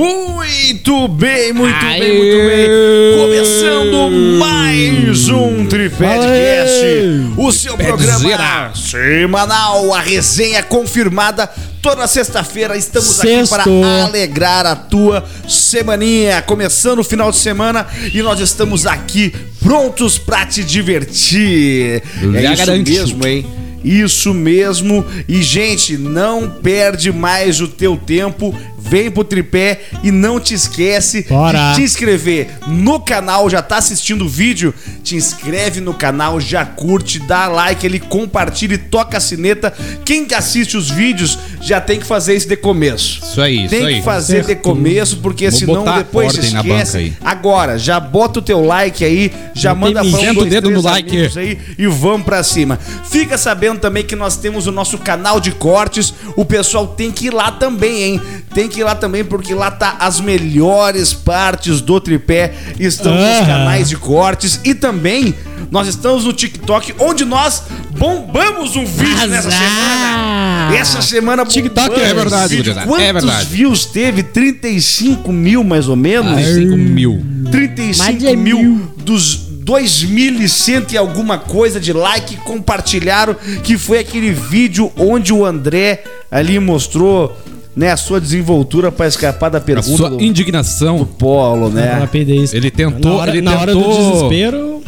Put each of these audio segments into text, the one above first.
Muito bem, muito Aê. bem, muito bem. Começando mais um Tripedcast, o seu programa semanal, a resenha confirmada. Toda sexta-feira estamos Sexto. aqui para alegrar a tua semaninha. Começando o final de semana e nós estamos aqui prontos para te divertir. é isso mesmo, hein? Isso mesmo. E, gente, não perde mais o teu tempo vem pro tripé e não te esquece Bora. de te inscrever no canal. Já tá assistindo o vídeo? Te inscreve no canal, já curte, dá like, ele compartilha e toca a sineta. Quem assiste os vídeos já tem que fazer isso de começo. Isso aí, Tem isso que aí. fazer de começo, porque Vou senão depois se esquece. Agora, já bota o teu like aí, já não manda pra um, dois, dedo no like aí e vamos pra cima. Fica sabendo também que nós temos o nosso canal de cortes. O pessoal tem que ir lá também, hein? Tem que ir lá também, porque lá tá as melhores partes do tripé. Estão nos canais de cortes e também nós estamos no TikTok, onde nós bombamos um vídeo Azar. nessa semana. Essa semana TikTok é verdade, vídeo. Quantos é verdade. views teve? 35 mil, mais ou menos? 35 mil. 35 mil, mil dos 2.100 e alguma coisa de like compartilharam, que foi aquele vídeo onde o André ali mostrou né, a sua desenvoltura para escapar da pergunta. A sua do, indignação. Do Polo, né? Ele tentou. Na hora, ele na tentou, hora do desespero.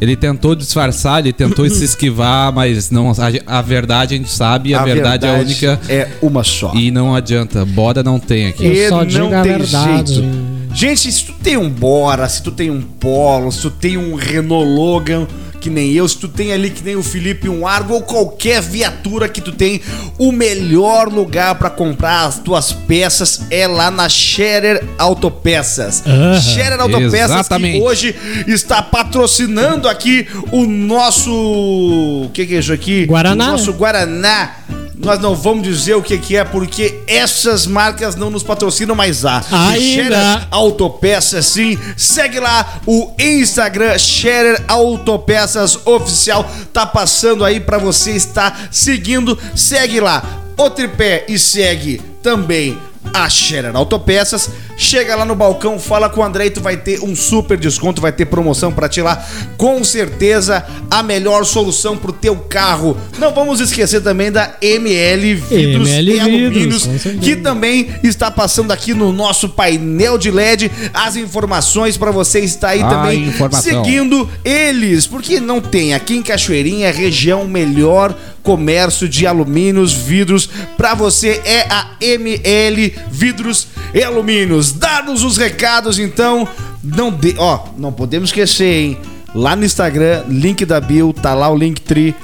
Ele tentou disfarçar, ele tentou se esquivar, mas não a, a, verdade a gente sabe, a, a verdade, verdade, é única. É uma só. E não adianta, bora não tem aqui. Eu só digo a verdade. Jeito. Gente, se tu tem um Bora, se tu tem um Polo, se tu tem um Renault Logan, que nem eu, se tu tem ali que nem o Felipe um Argo ou qualquer viatura que tu tem, o melhor lugar para comprar as tuas peças é lá na Scherer Autopeças. Uhum, Scherer Autopeças exatamente. que hoje está patrocinando aqui o nosso o que, que é isso aqui? Guaraná. O nosso Guaraná nós não vamos dizer o que, que é, porque essas marcas não nos patrocinam mais a Ainda. Autopeças, sim. Segue lá o Instagram Scherer Autopeças Oficial. Tá passando aí para você estar seguindo. Segue lá o tripé e segue também a Scherer Autopeças. Chega lá no balcão, fala com o André e tu vai ter um super desconto, vai ter promoção para ti lá. Com certeza a melhor solução pro teu carro. Não vamos esquecer também da ML Vidros ML e Alumínios, que também está passando aqui no nosso painel de LED as informações para você estar aí a também informação. seguindo eles, porque não tem aqui em Cachoeirinha região melhor comércio de alumínios, vidros para você é a ML Vidros e Alumínios. Dados os recados então, não de, ó, não podemos esquecer, hein? Lá no Instagram, link da bio, tá lá o link tri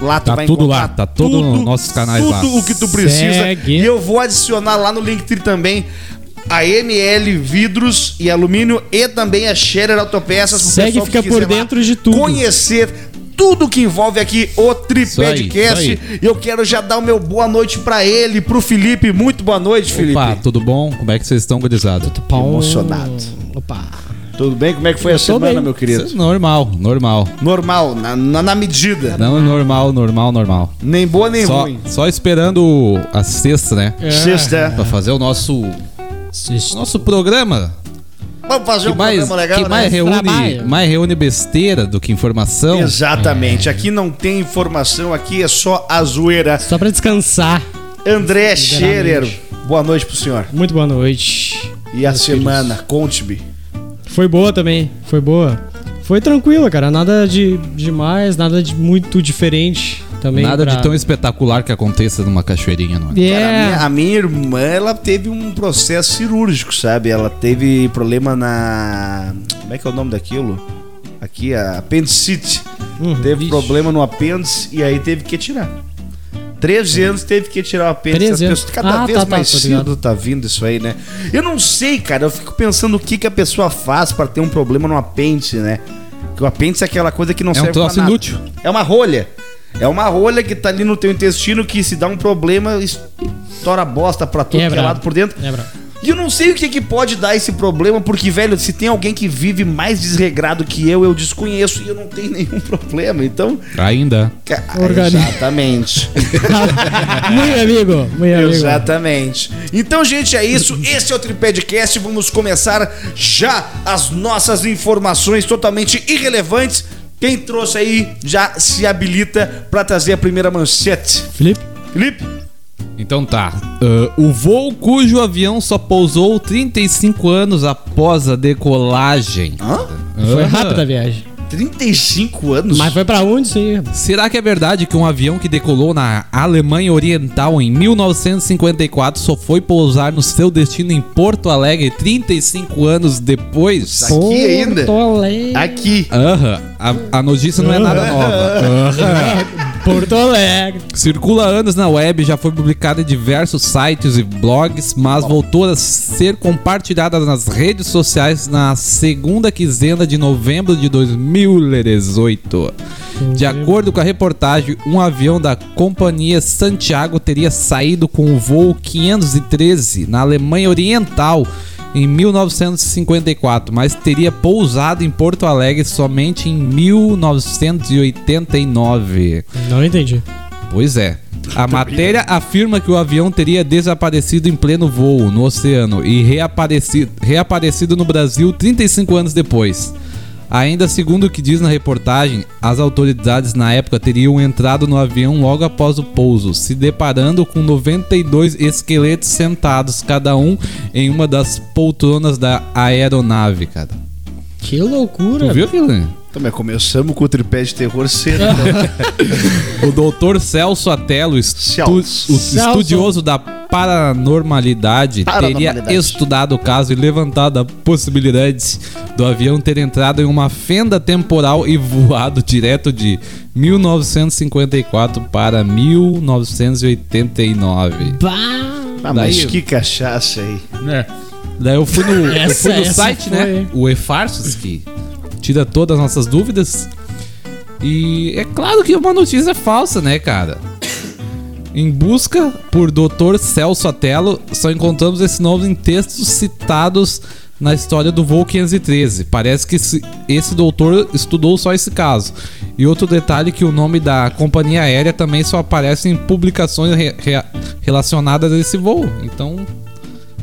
Lá tu tá vai tudo lá, tá tudo tudo, nos nossos canais tudo lá. Tudo o que tu precisa. Segue. E eu vou adicionar lá no Linktree também a ML Vidros e Alumínio e também a Scherer Autopeças. Segue, fica por dentro de tudo. Conhecer tudo que envolve aqui o Tripedcast. E eu quero já dar o meu boa noite para ele, pro Felipe. Muito boa noite, Felipe. Opa, tudo bom? Como é que vocês estão, gurizada? Tudo bom. Emocionado. Opa. Tudo bem? Como é que foi eu a semana, bem. meu querido? Normal, normal. Normal, na, na, na, medida. Não, normal, normal, normal. Nem boa, nem só, ruim. Só esperando a sexta, né? É. Sexta. Pra fazer o nosso... Sexta. Nosso programa. Vamos fazer que um mais, programa legal, que né? mais reúne, mais reúne besteira do que informação. Exatamente. É. Aqui não tem informação, aqui é só a zoeira. Só pra descansar. André Scherer, boa noite pro senhor. Muito boa noite. E a semana, conte-me. Foi boa também, foi boa. Foi tranquila, cara. Nada de demais, nada de muito diferente também. Nada pra... de tão espetacular que aconteça numa cachoeirinha, não é? Yeah. Cara, a, minha, a, minha, irmã, ela teve um processo cirúrgico, sabe? Ela teve problema na. Como é que é o nome daquilo? Aqui, a apendicite. Uhum, teve vixe. problema no apêndice e aí teve que tirar. 13 anos teve que tirar o apêndice. Pessoas, cada ah, vez tá, tá mais tá, cedo tá vindo isso aí, né? Eu não sei, cara. Eu fico pensando o que, que a pessoa faz para ter um problema no apêndice, né? Porque o apêndice é aquela coisa que não é serve um troço pra nada. inútil. É uma rolha. É uma rolha que tá ali no teu intestino que se dá um problema, estoura bosta pra tudo que é lado por dentro. É E eu não sei o que, que pode dar esse problema, porque, velho, se tem alguém que vive mais desregrado que eu, eu desconheço e eu não tenho nenhum problema. Então. Ainda. ca- Organi- Exatamente. muito amigo, muito amigo. Exatamente. Então, gente, é isso. Esse é o Tripedcast. Vamos começar já as nossas informações totalmente irrelevantes. Quem trouxe aí já se habilita pra trazer a primeira manchete. Felipe? Felipe? Então tá. Ah, o voo cujo avião só pousou 35 anos após a decolagem. Hã? Foi rápida a viagem. 35 anos? Mas foi pra onde isso aí? Será que é verdade que um avião que decolou na Alemanha Oriental em 1954 só foi pousar no seu destino em Porto Alegre 35 anos depois? Aqui ainda? Porto Alegre. Aqui. Aham, a, a notícia não é nada nova. Porto Alegre. Circula há anos na web, já foi publicada em diversos sites e blogs, mas voltou a ser compartilhada nas redes sociais na segunda quinzena de novembro de 2018. De acordo com a reportagem, um avião da companhia Santiago teria saído com o voo 513 na Alemanha Oriental em 1954, mas teria pousado em Porto Alegre somente em 1989. Não entendi. Pois é. A matéria afirma que o avião teria desaparecido em pleno voo no oceano e reaparecido, reaparecido no Brasil 35 anos depois. Ainda segundo o que diz na reportagem, as autoridades na época teriam entrado no avião logo após o pouso, se deparando com 92 esqueletos sentados, cada um em uma das poltronas da aeronave, cara. Que loucura. Tu viu aquilo? Também começamos com o tripé de terror cedo. então. O doutor Celso Atelo, estu- Celso. o Celso. estudioso da paranormalidade, teria estudado o caso e levantado a possibilidade do avião ter entrado em uma fenda temporal e voado direto de 1954 para 1989. Bah. Ah, mas Daí- que cachaça aí. Daí eu fui no, eu Essa- fui no site, foi, né? hein? O eFarsos, que tira todas as nossas dúvidas. E é claro que uma notícia falsa, né, cara? Em busca por Dr. Celso Atelo, só encontramos esse nome em textos citados na história do voo 513. Parece que esse, esse doutor estudou só esse caso. E outro detalhe que o nome da companhia aérea também só aparece em publicações re- re- relacionadas a esse voo. Então,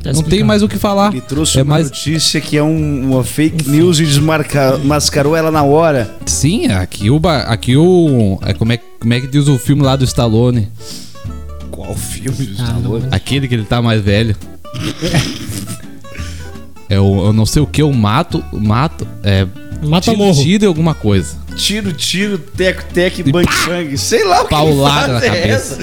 Tá não tem mais o que falar. Ele trouxe é uma mais notícia que é um- uma fake news e desmarca- mascarou ela na hora. Sim, aqui o aqui o é como é como é que diz o filme lá do Stallone, Qual filme do Ah, Stallone? aquele que ele tá mais velho. É o eu não sei o que eu mato, mato, é Mata tiro, morro. tiro e alguma coisa. Tiro, tiro, teco, teco, bang, bang. Sei lá o que Paulada na é cabeça. essa.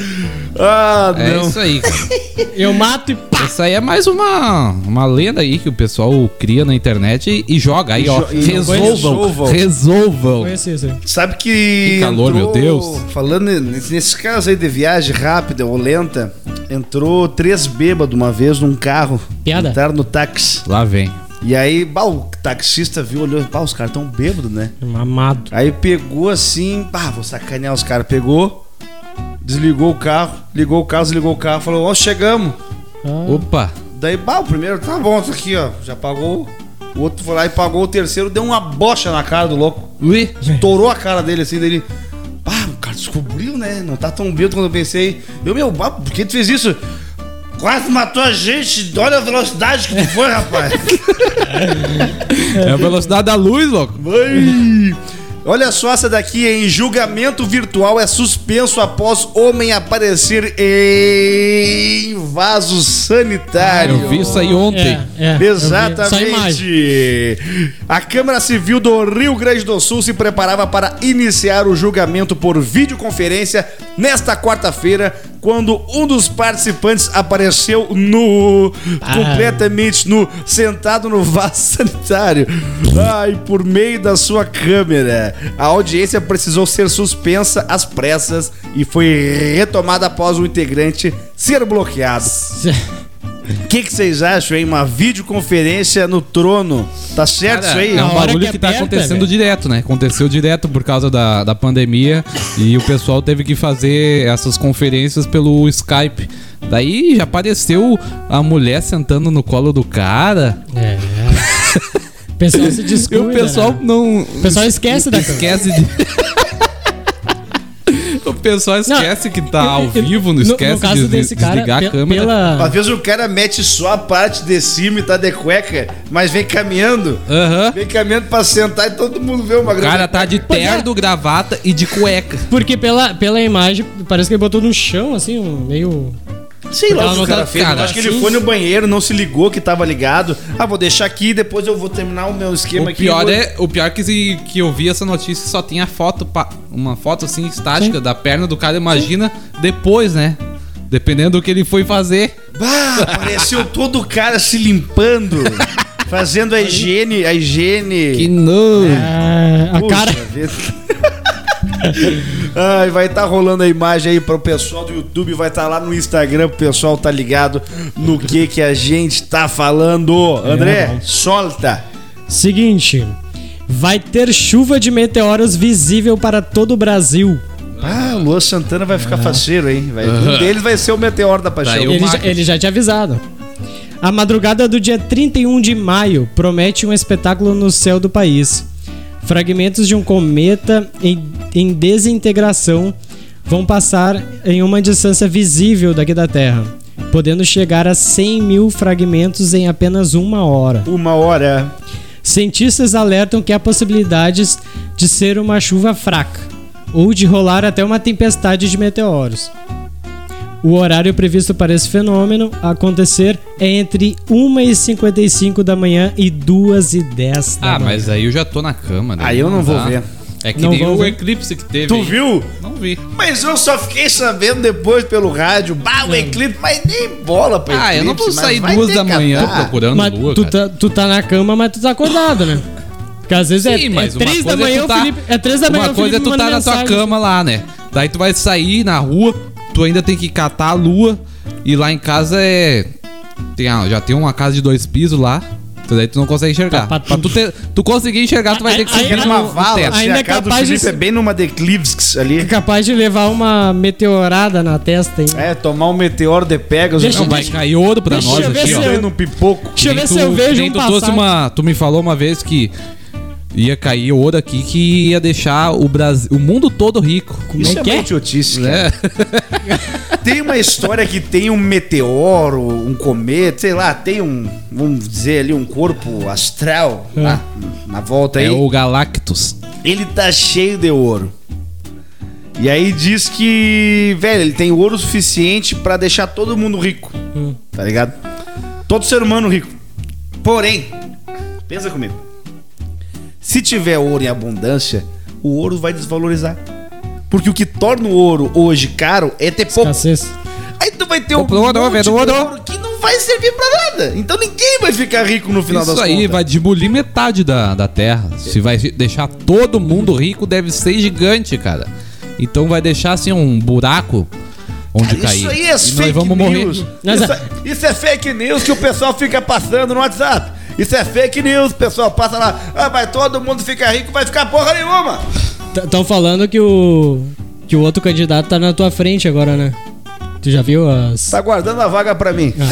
Ah, É não. isso aí, cara. Eu mato e pá. Essa aí é mais uma, uma lenda aí que o pessoal cria na internet e, e joga aí, E ó. jo- e Resolvam, resolvam. resolvam. Conheci isso aí. Sabe que. Que calor, meu Deus. Falando nesse, nesse caso aí de viagem rápida ou lenta, entrou três bêbados uma vez num carro. Piada? Entraram no táxi. Lá vem. E aí, bah, o taxista viu, olhou, bah, os caras tão bêbados, né? Mamado. Aí pegou assim, pá, vou sacanear os caras. Pegou, desligou o carro, ligou o carro, desligou o carro, falou, ó, chegamos. Ah, Opa. Daí, bah, o primeiro, tá bom, isso aqui, ó, já pagou. O outro foi lá e pagou o terceiro, deu uma bocha na cara do louco. Ui. Estourou a cara dele assim, dele. Descobriu, né? Não tá tão bêbado quando eu pensei. Eu, meu, por que tu fez isso? Quase matou a gente. Olha a velocidade que tu foi, rapaz. É a velocidade da luz, louco. Ai. Olha só essa daqui, hein? Julgamento virtual é suspenso após homem aparecer em vaso sanitário. Eu vi isso aí ontem. É, é. Exatamente. A Câmara Civil do Rio Grande do Sul se preparava para iniciar o julgamento por videoconferência nesta quarta-feira, quando um dos participantes apareceu nu, Ah. completamente nu, sentado no vaso sanitário. Ai, por meio da sua câmera. A audiência precisou ser suspensa às pressas e foi retomada após o integrante ser bloqueado. O que, que vocês acham, hein? Uma videoconferência no trono. Tá certo Cara, isso aí? É um bagulho que que, tá aperta, acontecendo velho. direto, né? Aconteceu direto por causa da, da pandemia e o pessoal teve que fazer essas conferências pelo Skype. Daí já apareceu a mulher sentando no colo do cara. É. O pessoal se E descuida. o pessoal né? não. O pessoal esquece da. Esquece de. O pessoal esquece que tá ao vivo, não No- esquece no caso de desse cara, desligar a câmera. Pela... Às vezes o cara mete só a parte de cima e tá de cueca, mas vem caminhando. Aham. Vem caminhando pra sentar e todo mundo vê uma O cara tá de é. terno, gravata e de cueca. Porque pela, pela imagem, parece que ele botou no chão, assim, um meio. Sei lá o que não o cara tá- fez. cara, acho que ele foi no banheiro, não se ligou que tava ligado. Ah, vou deixar aqui, depois eu vou terminar o meu esquema O aqui. pior, vou- é, o pior que, se- que eu vi essa notícia só tinha foto, pa- uma foto assim estática da perna do cara. Imagina depois, né? Dependendo do que ele foi fazer. Bah, apareceu todo o cara se limpando, fazendo a higiene, a higiene. Que nojo. É, a Puxa cara. Ai, vai estar rolando a imagem aí pro pessoal do YouTube, vai estar lá no Instagram, pro pessoal tá ligado no que que a gente tá falando. André, bom. solta. Seguinte. Vai ter chuva de meteoros visível para todo o Brasil. Ah, o Luan Santana vai ficar faceiro, hein? Vai, Um deles vai ser o Meteoro da Paixão. O Ele já, ele já tinha avisado. A madrugada do dia 31 de maio promete um espetáculo no céu do país. Fragmentos de um cometa em, em desintegração vão passar em uma distância visível daqui da Terra, podendo chegar a 100 mil fragmentos em apenas uma hora. Uma hora. Cientistas alertam que há possibilidades de ser uma chuva fraca ou de rolar até uma tempestade de meteoros. O horário previsto para esse fenômeno acontecer é entre 1h55 da manhã e 2h10 da Ah, manhã. mas aí eu já tô na cama, né? Aí eu não vou ver. É que Não nem o ver. eclipse que teve. Tu aí. viu? Não vi. Mas eu só fiquei sabendo depois pelo rádio. Bah, o eclipse, mas nem bola pra Ah, eu não vou eclipse, sair duas da manhã catar. procurando Mas lua, tu, cara. tá, tu tá na cama, mas tu tá acordado, né? Porque às vezes é, Sim, é mas uma 3 da é manhã o tá- Felipe. É 3 da manhã Uma o coisa é tu tá na tua cama lá, né? Daí tu vai sair na rua, tu ainda tem que catar a lua. E lá em casa é. Tem, a- já tem uma casa de dois pisos lá. então Daí tu não consegue enxergar. Tá, pra Pra tu, ter, tu conseguir enxergar, tu vai ter que Aí- subir aí- Era uma no- no vala, teto. assim, Ainda a é casa do capaz de é bem numa declives ali. É capaz de levar uma meteorada na testa, hein? É, tomar um meteoro de Pegasus. Deixa- Não, vai cair ouro pra Deixa nós aqui, ó. eu- no pipoco. Deixa eu ver se eu vejo um tu passar. uma. Tu me falou uma vez que ia cair ouro aqui que ia deixar o Brasil, o mundo todo rico. Isso é é, que é? idiotice, cara. Né? Tem uma história que tem um meteoro, um cometa, sei lá, tem um, vamos dizer ali, um corpo astral É. lá, na volta aí. É o Galactus. Ele tá cheio de ouro. E aí diz que, velho, ele tem ouro suficiente pra deixar todo mundo rico. Hum. Tá ligado? Todo ser humano rico. Porém, pensa comigo. Se tiver ouro em abundância, o ouro vai desvalorizar. Porque o que torna o ouro hoje caro é ter pouco. Aí tu vai ter um ouro, monte ouro. ouro que não vai servir pra nada. Então ninguém vai ficar rico no final Isso das aí contas. vai demolir metade da, da terra. Se vai deixar todo mundo rico, deve ser gigante, cara. Então vai deixar assim um buraco onde cair. Isso aí é e fake nós vamos morrer. news. Mas Isso, a- isso é fake news que o pessoal fica passando no WhatsApp. Isso é fake news, o pessoal passa lá. Ah, vai todo mundo ficar rico, vai ficar porra nenhuma. Estão falando que o. que o outro candidato tá na tua frente agora, né? Tu já viu as. Tá guardando a vaga pra mim.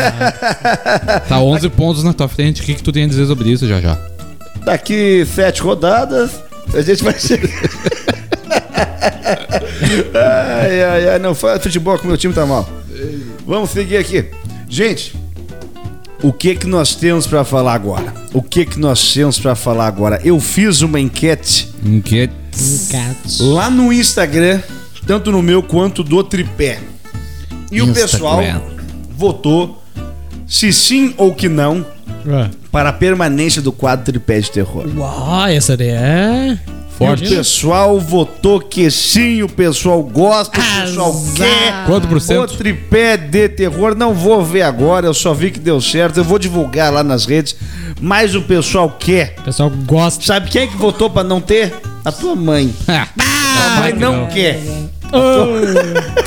Tá 11 pontos na tua frente. O que, que tu tem a dizer sobre isso já já? Daqui sete rodadas, a gente vai chegar. ai, ai, ai, não fala futebol que meu time tá mal. Vamos seguir aqui. Gente, o que que nós temos pra falar agora? O que que nós temos pra falar agora? Eu fiz uma enquete Enquete. lá no Instagram, tanto no meu quanto do Tripé. E o Instagram. pessoal votou se sim ou que não Ué. para a permanência do quadro Tripé de Terror. Uau, essa daí é. Forte. O pessoal votou que sim, o pessoal gosta, o pessoal Azar. quer. Quanto por O cento? tripé de terror, não vou ver agora, eu só vi que deu certo, eu vou divulgar lá nas redes, mas o pessoal quer. O pessoal gosta. Sabe quem é que votou pra não ter? A tua mãe. Ah, A mãe não quer.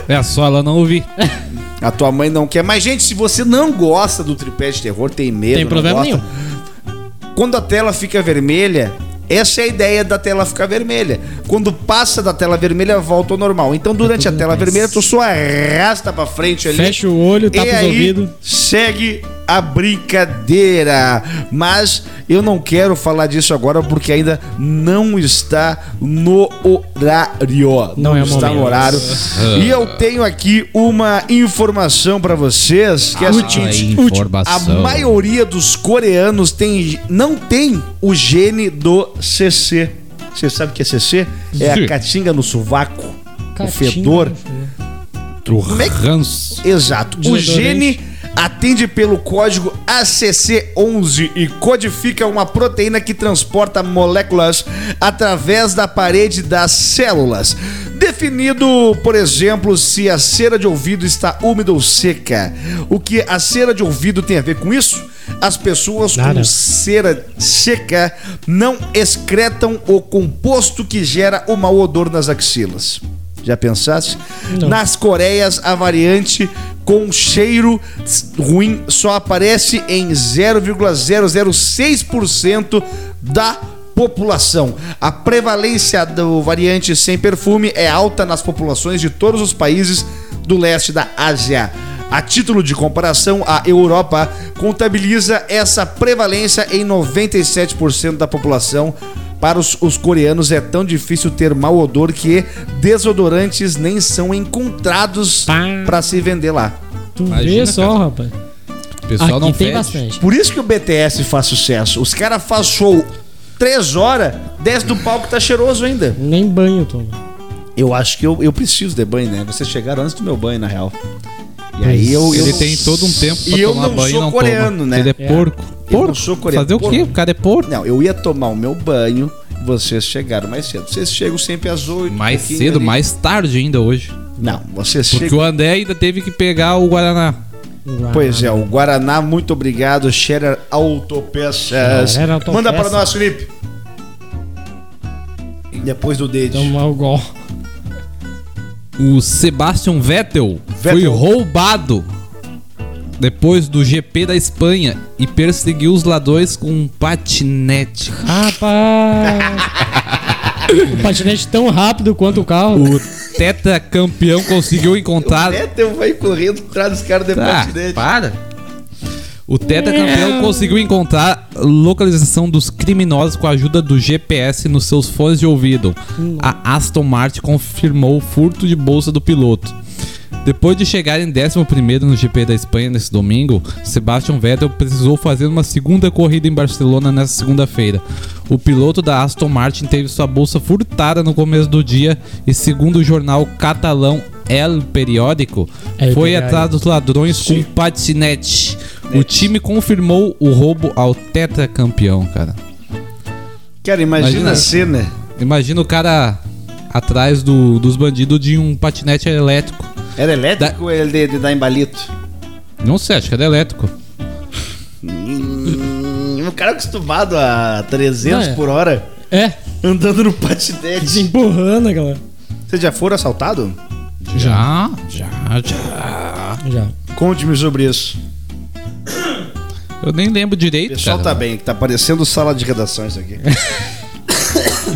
é só ela não ouvir. A tua mãe não quer. Mas, gente, se você não gosta do tripé de terror, tem medo, Tem não problema gosta, nenhum. Quando a tela fica vermelha, Essa é a ideia da tela ficar vermelha. Quando passa da tela vermelha, volta ao normal. Então, durante a tela vermelha, tu só arrasta pra frente ali. Fecha o olho, tapa e os ouvidos. Segue a brincadeira. Mas eu não quero falar disso agora porque ainda não está no horário. Não é o está no momento. horário. E eu tenho aqui uma informação pra vocês que é a seguinte. Ah, informação. A maioria dos coreanos tem, não tem o gene do CC. Você sabe o que é CC? É a Sim. catinga no sovaco. O fedor. Do Como é que-. Exato. O gene atende pelo código ACC11 e codifica uma proteína que transporta moléculas através da parede das células. Definido, por exemplo, se a cera de ouvido está úmida ou seca. O que a cera de ouvido tem a ver com isso? As pessoas Nada. com cera seca não excretam o composto que gera o mau odor nas axilas. Já pensasse? Não. Nas Coreias, a variante com cheiro ruim só aparece em 0,006% da população. A prevalência do variante sem perfume é alta nas populações de todos os países do leste da Ásia. A título de comparação, a Europa contabiliza essa prevalência em 97% da população. Para os, os coreanos é tão difícil ter mau odor que desodorantes nem são encontrados para se vender lá. Tu Imagina, vê só, cara. rapaz. O pessoal Aqui não tem fede. bastante. Por isso que o BTS faz sucesso. Os caras fazem show três horas, desce do palco tá cheiroso ainda. Nem banho toma. Eu acho que eu, eu preciso de banho, né? Vocês chegaram antes do meu banho, na real. E aí eu. eu Ele tem todo um tempo pra E eu tomar não banho sou e não coreano, toma. né? Ele é, É. porco. Eu Porco? não sou coreano. Fazer o quê? O cara é porco. Não, eu ia tomar o meu banho, vocês chegaram mais cedo. Vocês chegam sempre às oito. Mais cedo, ali. mais tarde ainda hoje. Não, vocês Porque chegam. o André ainda teve que pegar o Guaraná. Pois é, o Guaraná, muito obrigado. Scherer Autopeças. Manda para nós, Felipe. Depois do dedo. Tomar o gol. O Sebastian Vettel, foi Vettel. roubado depois do GP da Espanha e perseguiu os ladrões com um patinete. Rapaz! um patinete tão rápido quanto o carro. O tetracampeão conseguiu encontrar. O Vettel vai correndo atrás dos caras de Tá, patinete. para. O tetracampeão conseguiu encontrar localização dos criminosos com a ajuda do GPS nos seus fones de ouvido. A Aston Martin confirmou o furto de bolsa do piloto. Depois de chegar em 11º no GP da Espanha nesse domingo, Sebastian Vettel precisou fazer uma segunda corrida em Barcelona nessa segunda-feira. O piloto da Aston Martin teve sua bolsa furtada no começo do dia e, segundo o jornal catalão El Periódico, El foi Periódico. atrás dos ladrões com patinete. O time confirmou o roubo ao tetracampeão, cara. Cara, imagina, Imagina. a cena. Imagina o cara atrás do- dos bandidos de um patinete elétrico. Era elétrico ou ele de, de dar embalito? Não sei, acho que era elétrico. Hum, o cara acostumado a 300 Não, é. por hora É, andando no patinete. empurrando, galera. Vocês já foram assaltados? Já, já, já. Já. Conte-me sobre isso. Eu nem lembro O direito, pessoal cara. tá bem, que tá parecendo sala de redação isso aqui.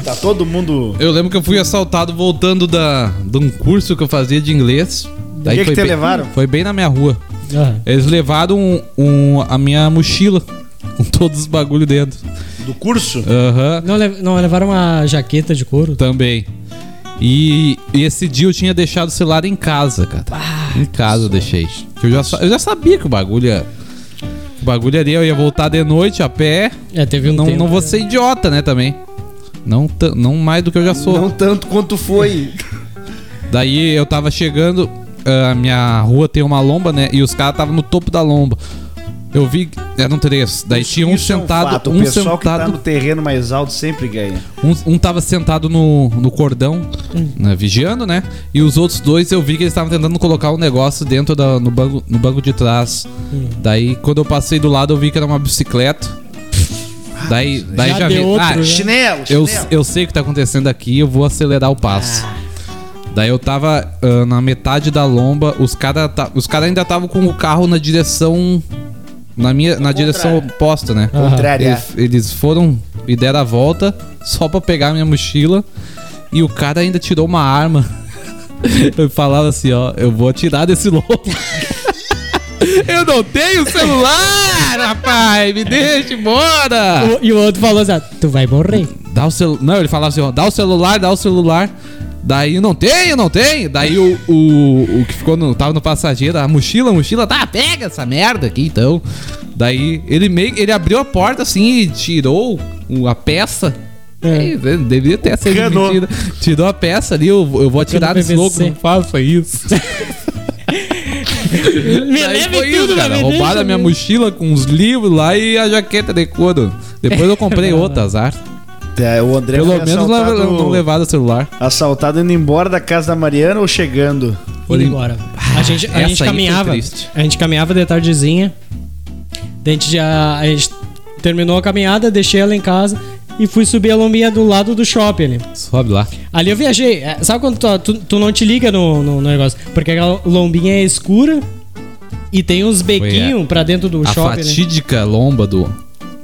tá todo mundo. Eu lembro que eu fui assaltado voltando da, de um curso que eu fazia de inglês. Daí que que foi te bem, levaram? Foi bem na minha rua. Ah, Eles levaram um- um- a minha mochila com todos os bagulho dentro. Do curso? Aham, não, lev- não, levaram uma jaqueta de couro? também. E, e esse dia eu tinha deixado o celular em casa, cara. em casa eu deixei. Eu já, eu já sabia que o bagulho ia. O bagulho ali eu ia voltar de noite a pé. É, teve um não, tempo. não vou ser idiota, né, também. Não, não mais do que eu já sou. Não tanto quanto foi. Daí eu tava chegando, ah, a minha rua tem uma lomba, né? E os caras estavam no topo da lomba. Eu vi, eram três. Daí tinha um Isso é sentado, fato. um pessoal que tá sentado, no terreno mais alto sempre ganha. um, um tava sentado no, no cordão, né, vigiando, né? E os outros dois eu vi que eles estavam tentando colocar um negócio dentro da, no, banco, no banco de trás. Daí quando eu passei do lado eu vi que era uma bicicleta. Daí, daí Já já, vi. outro, ah, né? Chinelo, eu, chinelo. eu sei o que tá acontecendo aqui, eu vou acelerar o passo. Daí eu tava ah, na metade da lomba, os caras os cara ainda estavam com o carro na direção. Na minha na direção oposta, né? Contrária. Eles, eles foram. e deram a volta só pra pegar minha mochila. E o cara ainda tirou uma arma. Eu falava assim, ó, eu vou atirar desse louco. eu não tenho celular, rapaz, me deixa embora. O- e o outro falou assim: ah, tu vai morrer. Dá o celular. Não, ele falava assim, ó, dá o celular, dá o celular. Daí não tenho, não tenho. Daí o, o, o que ficou no. Tava no passageiro, a mochila, a mochila, tá, pega essa merda aqui então. Daí ele meio. Ele abriu a porta assim e tirou a peça. É. É, deveria ter sido mentira. Tirou a peça ali, eu, eu vou atirar Cano desse louco, não faça isso. Me Daí leve foi tudo, isso, cara. me Roubaram deixa minha mesmo. mochila com os livros lá e a jaqueta de couro. Depois eu comprei outra, azar. É, o André Pelo foi menos não, assaltado, não levaram o celular. assaltado indo embora da casa da Mariana ou chegando. Indo embora. A gente, a gente caminhava. A gente caminhava de tardezinha. A gente já. A gente terminou a caminhada, deixei ela em casa e fui subir a lombinha do lado do shopping ali. Sobe lá. Ali eu viajei. É, Sabe quando tu, tu, tu não te liga no, no, no negócio? Porque aquela lombinha é escura e tem uns bequinhos pra dentro do a shopping. né? fatídica lomba do.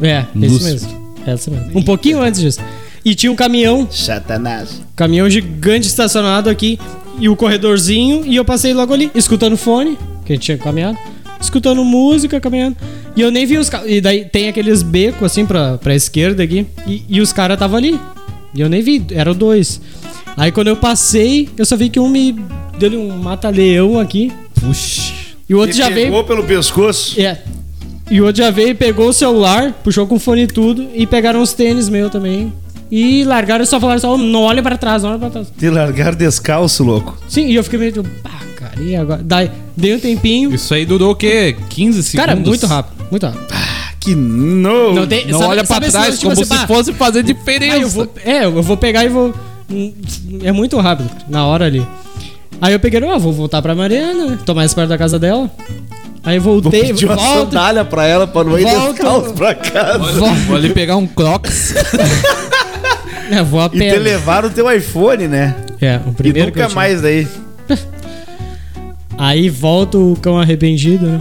É, Lúcio. isso mesmo. Essa mesmo. Um pouquinho antes disso. E tinha um caminhão, Satanás. caminhão gigante estacionado aqui e o corredorzinho e eu passei logo ali, escutando fone, que a gente tinha caminhado, escutando música, caminhando. E eu nem vi os caras. E daí tem aqueles becos assim pra, pra esquerda aqui e, e os caras estavam ali. E eu nem vi, eram dois. Aí quando eu passei, eu só vi que um me deu um mata-leão aqui Puxa. e o outro Ele já veio. pegou pelo pescoço. É. E o outro já veio, pegou o celular, puxou com fone e tudo, e pegaram os tênis meu também. E largaram e só falaram só, "Ô, não olha pra trás, não olha pra trás. Te largaram descalço, louco. Sim, e eu fiquei meio tipo, cara, e agora? Daí, dei um tempinho. Isso aí durou o quê? 15 segundos? Cara, muito rápido, muito rápido. Que no... Não tem- Não Sabe- olha pra sabe trás tipo como assim, se pá, fosse fazer diferença. Eu vou, é, eu vou pegar e vou. É muito rápido, cara, na hora ali. Aí eu peguei, ó, vou voltar pra Mariana? Tô mais perto da casa dela. Aí Vou voltei, pedir uma volto. sandália pra ela pra não ir Volta. descalço pra casa. Vou, vou ali pegar um Crocs. É, vou a E pé. te levaram o teu iPhone, né? É, o E primeiro que eu nunca tinha. mais daí. Aí volta o cão arrependido, né?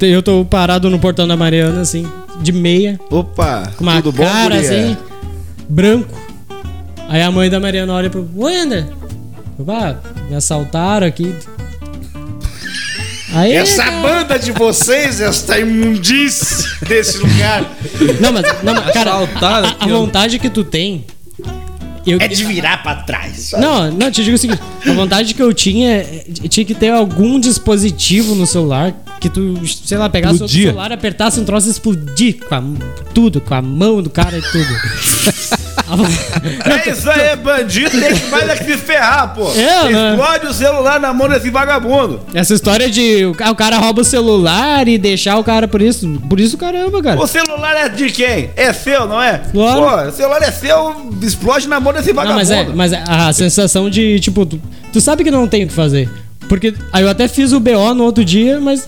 Eu tô parado no portão da Mariana, assim, de meia, Opa, com uma tudo bom, cara guria? assim, branco. Aí a mãe da Mariana olha pro. André. Eu, "Ah, me assaltaram aqui. Aí. Essa cara- banda de vocês, essa imundice desse lugar, Não, mas, não, mas cara, a, a- a vontade que tu tem. Eu, é de virar pra trás. Não, não, te digo o seguinte: a vontade que eu tinha é- tinha que ter algum dispositivo no celular que tu, sei lá, pegasse o celular, apertasse um troço e explodir com a, tudo, com a mão do cara e tudo. É isso aí, bandido tem que mais é que se ferrar, pô. É, né? Explode o celular na mão desse vagabundo. Essa história de o ca- o cara rouba o celular e deixar o cara por isso. Por isso, caramba, cara. O celular é de quem? É seu, não é? Claro. Pô, o celular é seu, explode na mão desse Não, vagabundo. mas é, mas é a sensação de, tipo, tu, tu sabe que não tem o que fazer. Porque aí eu até fiz o BO no outro dia, mas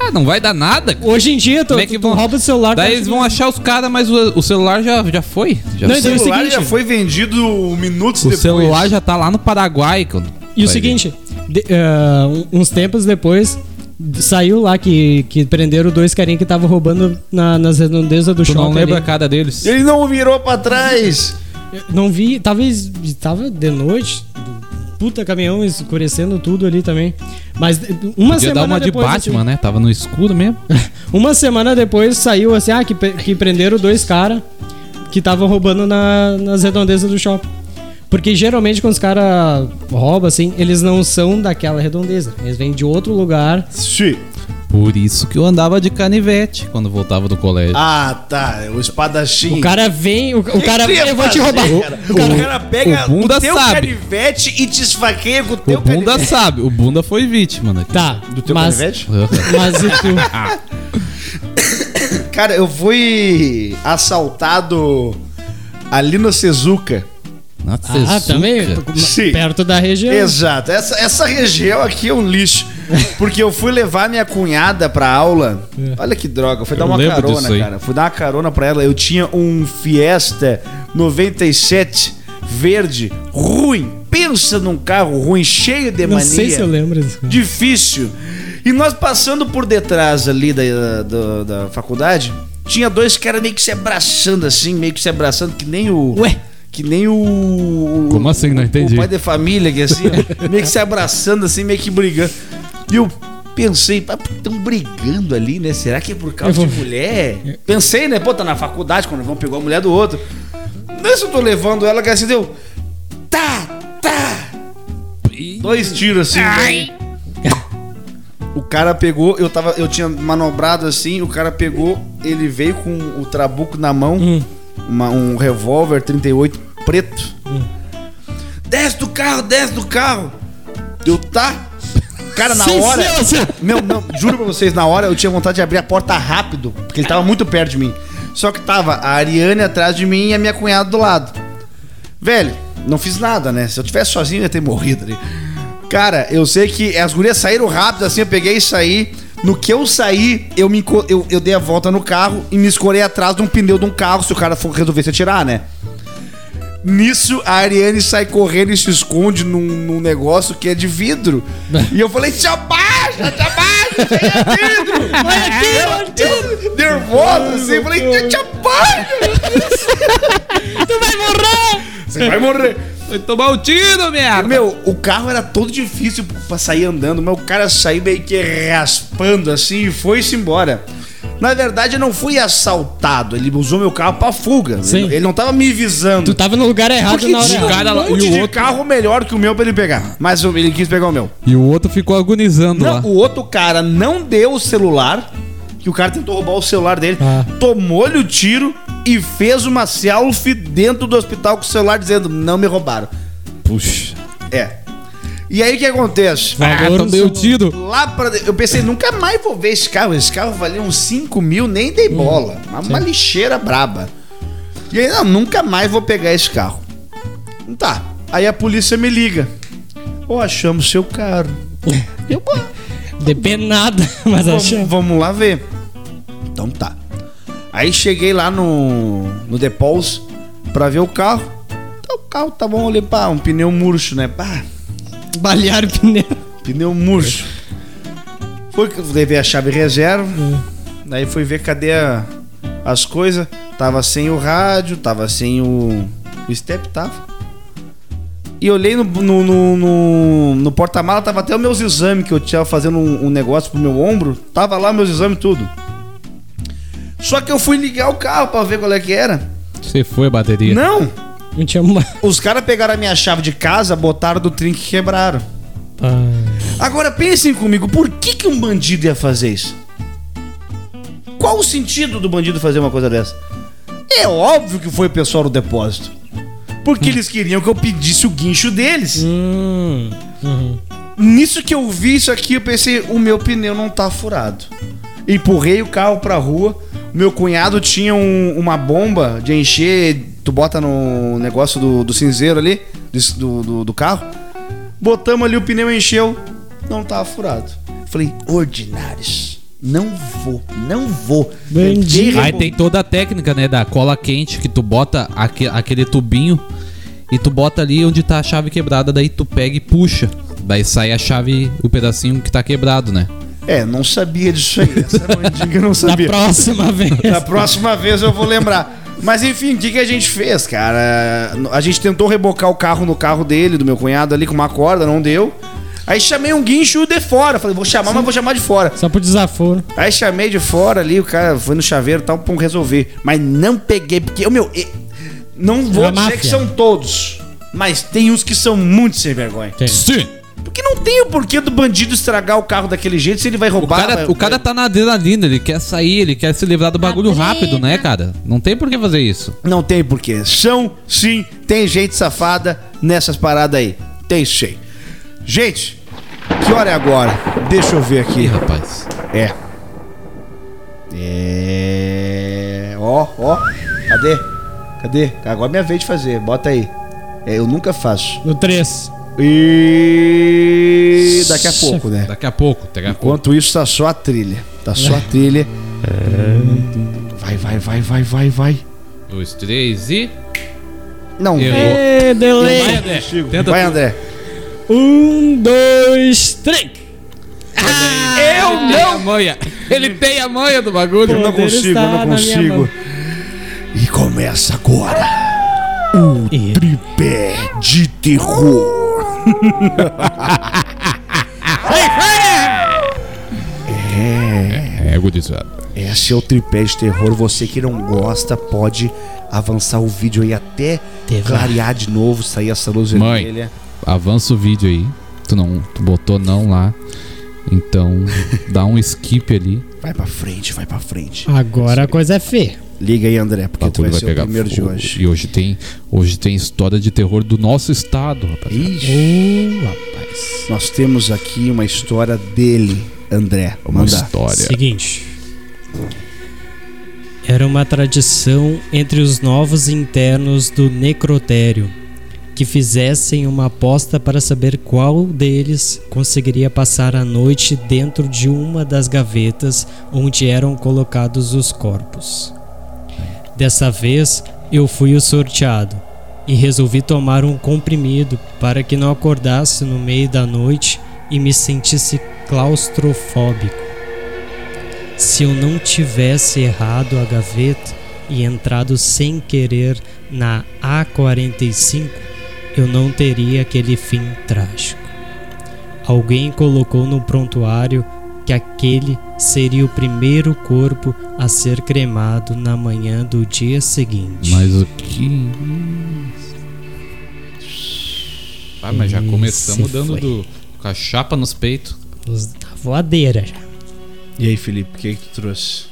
Ah, não vai dar nada. hoje em dia tu, Como é que tu, tu vão- rouba o celular. Daí eles vão que- achar os caras, mas o, o celular já, já foi. Já Não, O então é o celular seguinte- já foi vendido minutos o depois. celular já tá lá no Paraguai. Quando E o vai seguinte, de- ah, um- uns tempos depois, saiu lá que, que prenderam dois carinhas que estavam roubando na- nas redondezas do ver. Tu shopping. não lembra a ali. cara deles? Ele não virou pra trás. Eu Não vi, talvez tava de noite, puta caminhão escurecendo tudo ali também. Mas uma Podia semana dar uma de depois, Batman, assim, né? Tava no escuro mesmo. Uma semana depois saiu assim, ah, que, que prenderam dois caras que estavam roubando na- nas redondezas do shopping. Porque geralmente quando os caras roubam, assim, eles não são daquela redondeza. Eles vêm de outro lugar. Xi. Por isso que eu andava de canivete quando voltava do colégio. Ah, tá. O espadachim. O cara vem, o, o cara eu vou te roubar. cara? O O cara- cara, pega o bunda o teu sabe. canivete e te esfaqueia com o teu o Bunda canivete. sabe, o Bunda foi vítima daqui. Tá, Do teu mas, canivete? mas e tu? Cara, eu fui assaltado ali no Sezuca. Ah, Sezuca. também? Sim. Perto da região. Exato. Essa, essa região aqui é um lixo. Porque eu fui levar minha cunhada pra aula. Olha que droga. Fui dar Eu uma lembro carona, cara. Fui dar uma carona pra ela. Eu tinha um Fiesta 97 verde ruim. Pensa num carro ruim, cheio de Não mania. sei se eu lembro disso. Difícil. E nós passando por detrás ali da, da, da faculdade, tinha dois caras meio que se abraçando assim, meio que se abraçando, que nem o. Ué? Que nem o. Como assim? Não entendi. O pai de família, que assim, meio que se abraçando assim, meio que brigando. E eu pensei, estão brigando ali, né? Será que é por causa Eu de vou- mulher? Pensei, né? Pô, tá na faculdade, quando vão pegar a mulher do outro. Nesse eu tô levando ela, que assim deu. Tá, tá. Dois tiros assim. bem. O cara pegou, eu tava, eu tinha manobrado assim, o cara pegou, ele veio com o trabuco na mão, Hum. uma- um revólver 38 preto. Desce do carro, desce do carro. Eu tá. Cara, na Sim, hora. sim. Meu, não, juro pra vocês, na hora eu tinha vontade de abrir a porta rápido, porque ele tava muito perto de mim. Só que tava a Ariane atrás de mim e a minha cunhada do lado. Velho, não fiz nada, né? Se eu tivesse sozinho, eu ia ter morrido ali. Cara, eu sei que as gurias saíram rápido, assim, eu peguei e saí. No que eu saí, eu, me, eu, eu dei a volta no carro e me escorei atrás de um pneu de um carro se o cara for resolver se atirar, né? Nisso, a Ariane sai correndo e se esconde num, num negócio que é de vidro. e eu falei, te abaixa, te abaixa, isso aí é vidro. Olha aqui, Eu, eu, nervoso, assim, eu falei, te abaixa. Tu vai morrer! Você vai morrer. Vai tomar um tiro, merda! Meu, o carro era todo difícil pra sair andando, mas o cara saiu meio que raspando assim e foi-se embora. Na verdade, eu não fui assaltado, ele usou meu carro pra fuga. Sim. Ele, ele não tava me visando. Tu tava no lugar errado Porque na hora tinha um errada. monte e o de outro- carro melhor que o meu pra ele pegar. Mas ele quis pegar o meu. E o outro ficou agonizando Não, lá. o outro cara não deu o celular, que o cara tentou roubar o celular dele, Ah. tomou-lhe o tiro e fez uma selfie dentro do hospital com o celular dizendo, não me roubaram. Puxa. É. E aí o que acontece? Vai. Ah, Valor tomei o no tiro. Lá pra. Eu pensei, nunca mais vou ver esse carro. Esse carro valia uns 5 mil, nem dei bola. Uma, uma lixeira braba. E aí, não, nunca mais vou pegar esse carro. Tá. Aí a polícia me liga. Ô, achamos seu carro. Eu, pô, Depenada, mas vamos, achamos. vamos lá ver. Então tá. Aí cheguei lá no, no depósito pra ver o carro. Tá, o carro tá bom, olhei, pá, um pneu murcho, né? Pá, Balearam o pneu. Pneu murcho. Foi que eu levei a chave reserva. Daí fui ver cadê a- as coisas. Tava sem o rádio, tava sem o. O step tava. E olhei no, no, no, no- no porta-mala, tava até os meus exames que eu tinha fazendo um, um negócio pro meu ombro. Tava lá meus exames tudo. Só que eu fui ligar o carro pra ver qual é que era. Você foi a bateria. Não! Não tinha uma. Os caras pegaram a minha chave de casa, botaram do trinque e quebraram. Ah, Agora pensem comigo, por que, que um bandido ia fazer isso? Qual o sentido do bandido fazer uma coisa dessa? É óbvio que foi o pessoal do depósito. Porque eles queriam que eu pedisse o guincho deles. hum, uhum. Nisso que eu vi isso aqui, eu pensei, o meu pneu não tá furado. Empurrei o carro pra rua. Meu cunhado tinha um- uma bomba de encher, tu bota no negócio do, do cinzeiro ali, do, do, do- carro. Botamos ali, o pneu encheu, não tava furado. Falei, ordinários, não vou, não vou. Tentei Aí tem toda a técnica, né, da cola quente que tu bota aque- aquele tubinho e tu bota ali onde tá a chave quebrada, daí tu pega e puxa. Daí sai a chave, o pedacinho que tá quebrado, né? É, não sabia disso aí. Essa mandinga eu não Da sabia. próxima vez. Da próxima vez eu vou lembrar. Mas enfim, o que, que a gente fez, cara? A gente tentou rebocar o carro no carro dele, do meu cunhado ali, com uma corda, não deu. Aí chamei um guincho de fora. Falei, vou chamar, mas vou chamar de fora. Só por desaforo. Aí chamei de fora ali, o cara foi no chaveiro e tal, pra resolver. Mas não peguei, porque, meu, não vou É dizer máfia. que são todos. Mas tem uns que são muito sem vergonha. Tem. Sim. Porque não tem o porquê do bandido estragar o carro daquele jeito se ele vai O roubar. cara, vai- o cara tá na adrenalina, ele quer sair, ele quer se livrar do bagulho rápido, né, cara? Não tem por que fazer isso. Não tem porquê. São, sim, tem gente safada nessas paradas aí. Tem sim. Gente, que hora é agora? Deixa eu ver Ih, aqui. rapaz. É. É. Ó, ó. Cadê? Cadê? Agora é minha vez de fazer. Bota aí. É, eu nunca faço. No 3. E daqui a pouco, né? Daqui a pouco, daqui a pouco. Enquanto isso, tá só a trilha. Tá só a trilha. Vai, vai, vai, vai, vai, vai. Dois, três e. Não, Errou. vou. Ê, Vai, delay. André. Tenta Vai. André. Um, dois, três. Eu não! Manha. Ele tem a manha do bagulho. Eu não consigo, eu não consigo. E começa agora o tripé de terror. É, gurizada. Esse é o tripé de terror. Você que não gosta pode avançar o vídeo aí até Terror. clarear de novo, sair essa luz Mãe. vermelha. Avança o vídeo aí. Tu não, tu botou não lá. Então, dá um skip ali. Vai pra frente, vai pra frente. Agora a coisa é feia. Liga aí, André, O porque tu bagulho vai vai ser o pegar primeiro de fogo. hoje. E hoje tem, hoje tem história de terror do nosso estado, rapaz. Ixi, Ô, rapaz. nós temos aqui uma história dele, André. Uma Manda. história. Seguinte. Era uma tradição entre os novos internos do necrotério que fizessem uma aposta para saber qual deles conseguiria passar a noite dentro de uma das gavetas onde eram colocados os corpos. Dessa vez, eu fui o sorteado e resolvi tomar um comprimido para que não acordasse no meio da noite e me sentisse claustrofóbico. Se eu não tivesse errado a gaveta e entrado sem querer na A45, eu não teria aquele fim trágico. Alguém colocou no prontuário que aquele seria o primeiro corpo a ser cremado na manhã do dia seguinte. Mas o que. Ah, mas já começamos dando foi. do, com a chapa nos peitos. Os da voadeira já. E aí, Felipe, o que, que tu trouxe?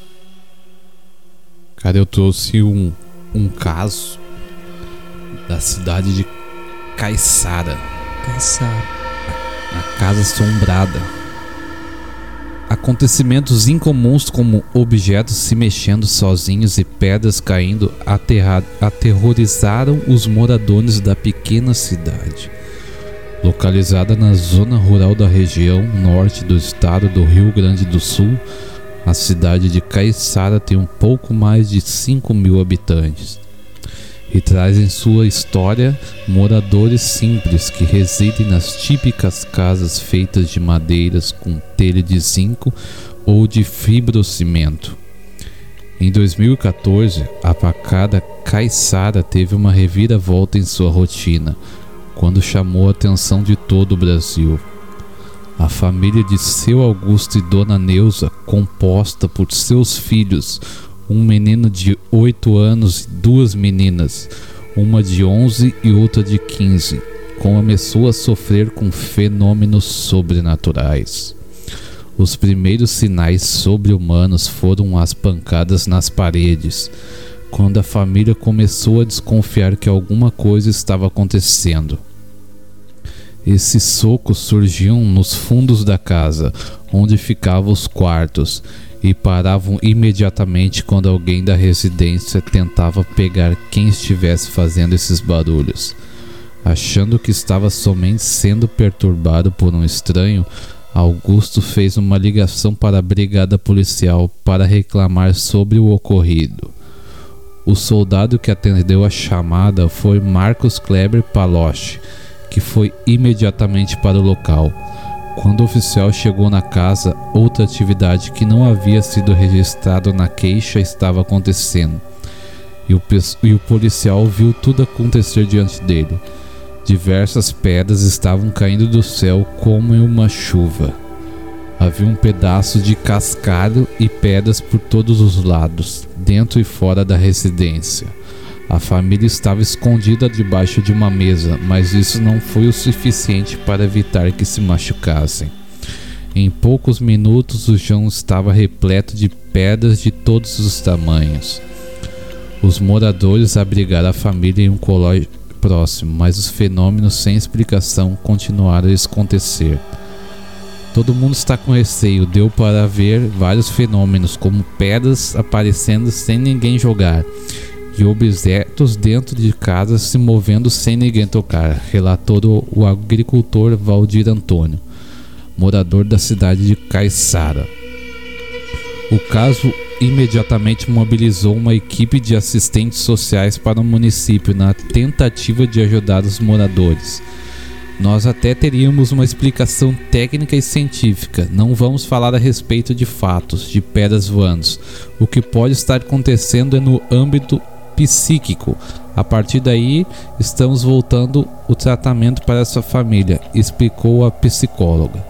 Cara, eu trouxe um, um caso da cidade de Caiçara, Cansado. na Casa Assombrada. Acontecimentos incomuns como objetos se mexendo sozinhos e pedras caindo aterrorizaram os moradores da pequena cidade. Localizada na zona rural da região norte do estado do Rio Grande do Sul, a cidade de Caiçara tem um pouco mais de 5 mil habitantes e traz em sua história moradores simples que residem nas típicas casas feitas de madeiras com telha de zinco ou de fibrocimento. Em 2014, a pacada Caiçara teve uma reviravolta em sua rotina, quando chamou a atenção de todo o Brasil. A família de seu Augusto e Dona Neuza, composta por seus filhos, um menino de 8 anos e duas meninas, uma de 11 e outra de 15, começou a sofrer com fenômenos sobrenaturais. Os primeiros sinais sobre-humanos foram as pancadas nas paredes, quando a família começou a desconfiar que alguma coisa estava acontecendo. Esses socos surgiam nos fundos da casa, onde ficavam os quartos, e paravam imediatamente quando alguém da residência tentava pegar quem estivesse fazendo esses barulhos. Achando que estava somente sendo perturbado por um estranho, Augusto fez uma ligação para a brigada policial para reclamar sobre o ocorrido. O soldado que atendeu a chamada foi Marcos Kleber Paloche, que foi imediatamente para o local. Quando o oficial chegou na casa, outra atividade que não havia sido registrada na queixa estava acontecendo. E o, e o policial viu tudo acontecer diante dele. Diversas pedras estavam caindo do céu como em uma chuva. Havia um pedaço de cascalho e pedras por todos os lados, dentro e fora da residência. A família estava escondida debaixo de uma mesa, mas isso não foi o suficiente para evitar que se machucassem. Em poucos minutos, o chão estava repleto de pedras de todos os tamanhos. Os moradores abrigaram a família em um colóide próximo, mas os fenômenos sem explicação continuaram a acontecer. Todo mundo está com receio, deu para ver vários fenômenos, como pedras aparecendo sem ninguém jogar e objetos dentro de casa se movendo sem ninguém tocar, relatou o agricultor Valdir Antônio, morador da cidade de Caiçara. O caso imediatamente mobilizou uma equipe de assistentes sociais para o município na tentativa de ajudar os moradores. Nós até teríamos uma explicação técnica e científica. Não vamos falar a respeito de fatos, de pedras voando. O que pode estar acontecendo é no âmbito psíquico. A partir daí, estamos voltando o tratamento para essa família, explicou a psicóloga.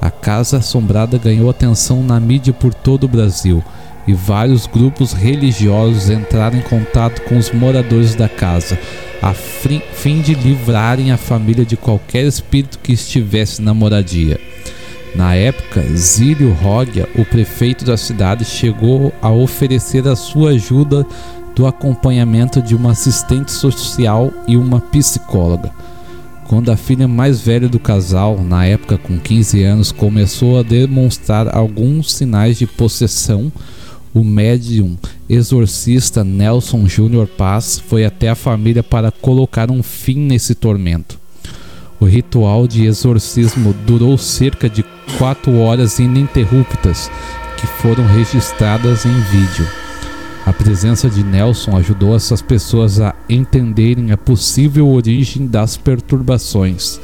A casa assombrada ganhou atenção na mídia por todo o Brasil e vários grupos religiosos entraram em contato com os moradores da casa, a fim de livrarem a família de qualquer espírito que estivesse na moradia. Na época, Zílio Rogia, o prefeito da cidade, chegou a oferecer a sua ajuda do acompanhamento de uma assistente social e uma psicóloga. Quando a filha mais velha do casal, na época com 15 anos, começou a demonstrar alguns sinais de possessão, o médium exorcista Nelson Júnior Paz foi até a família para colocar um fim nesse tormento. O ritual de exorcismo durou cerca de quatro horas ininterruptas, que foram registradas em vídeo. A presença de Nelson ajudou essas pessoas a entenderem a possível origem das perturbações,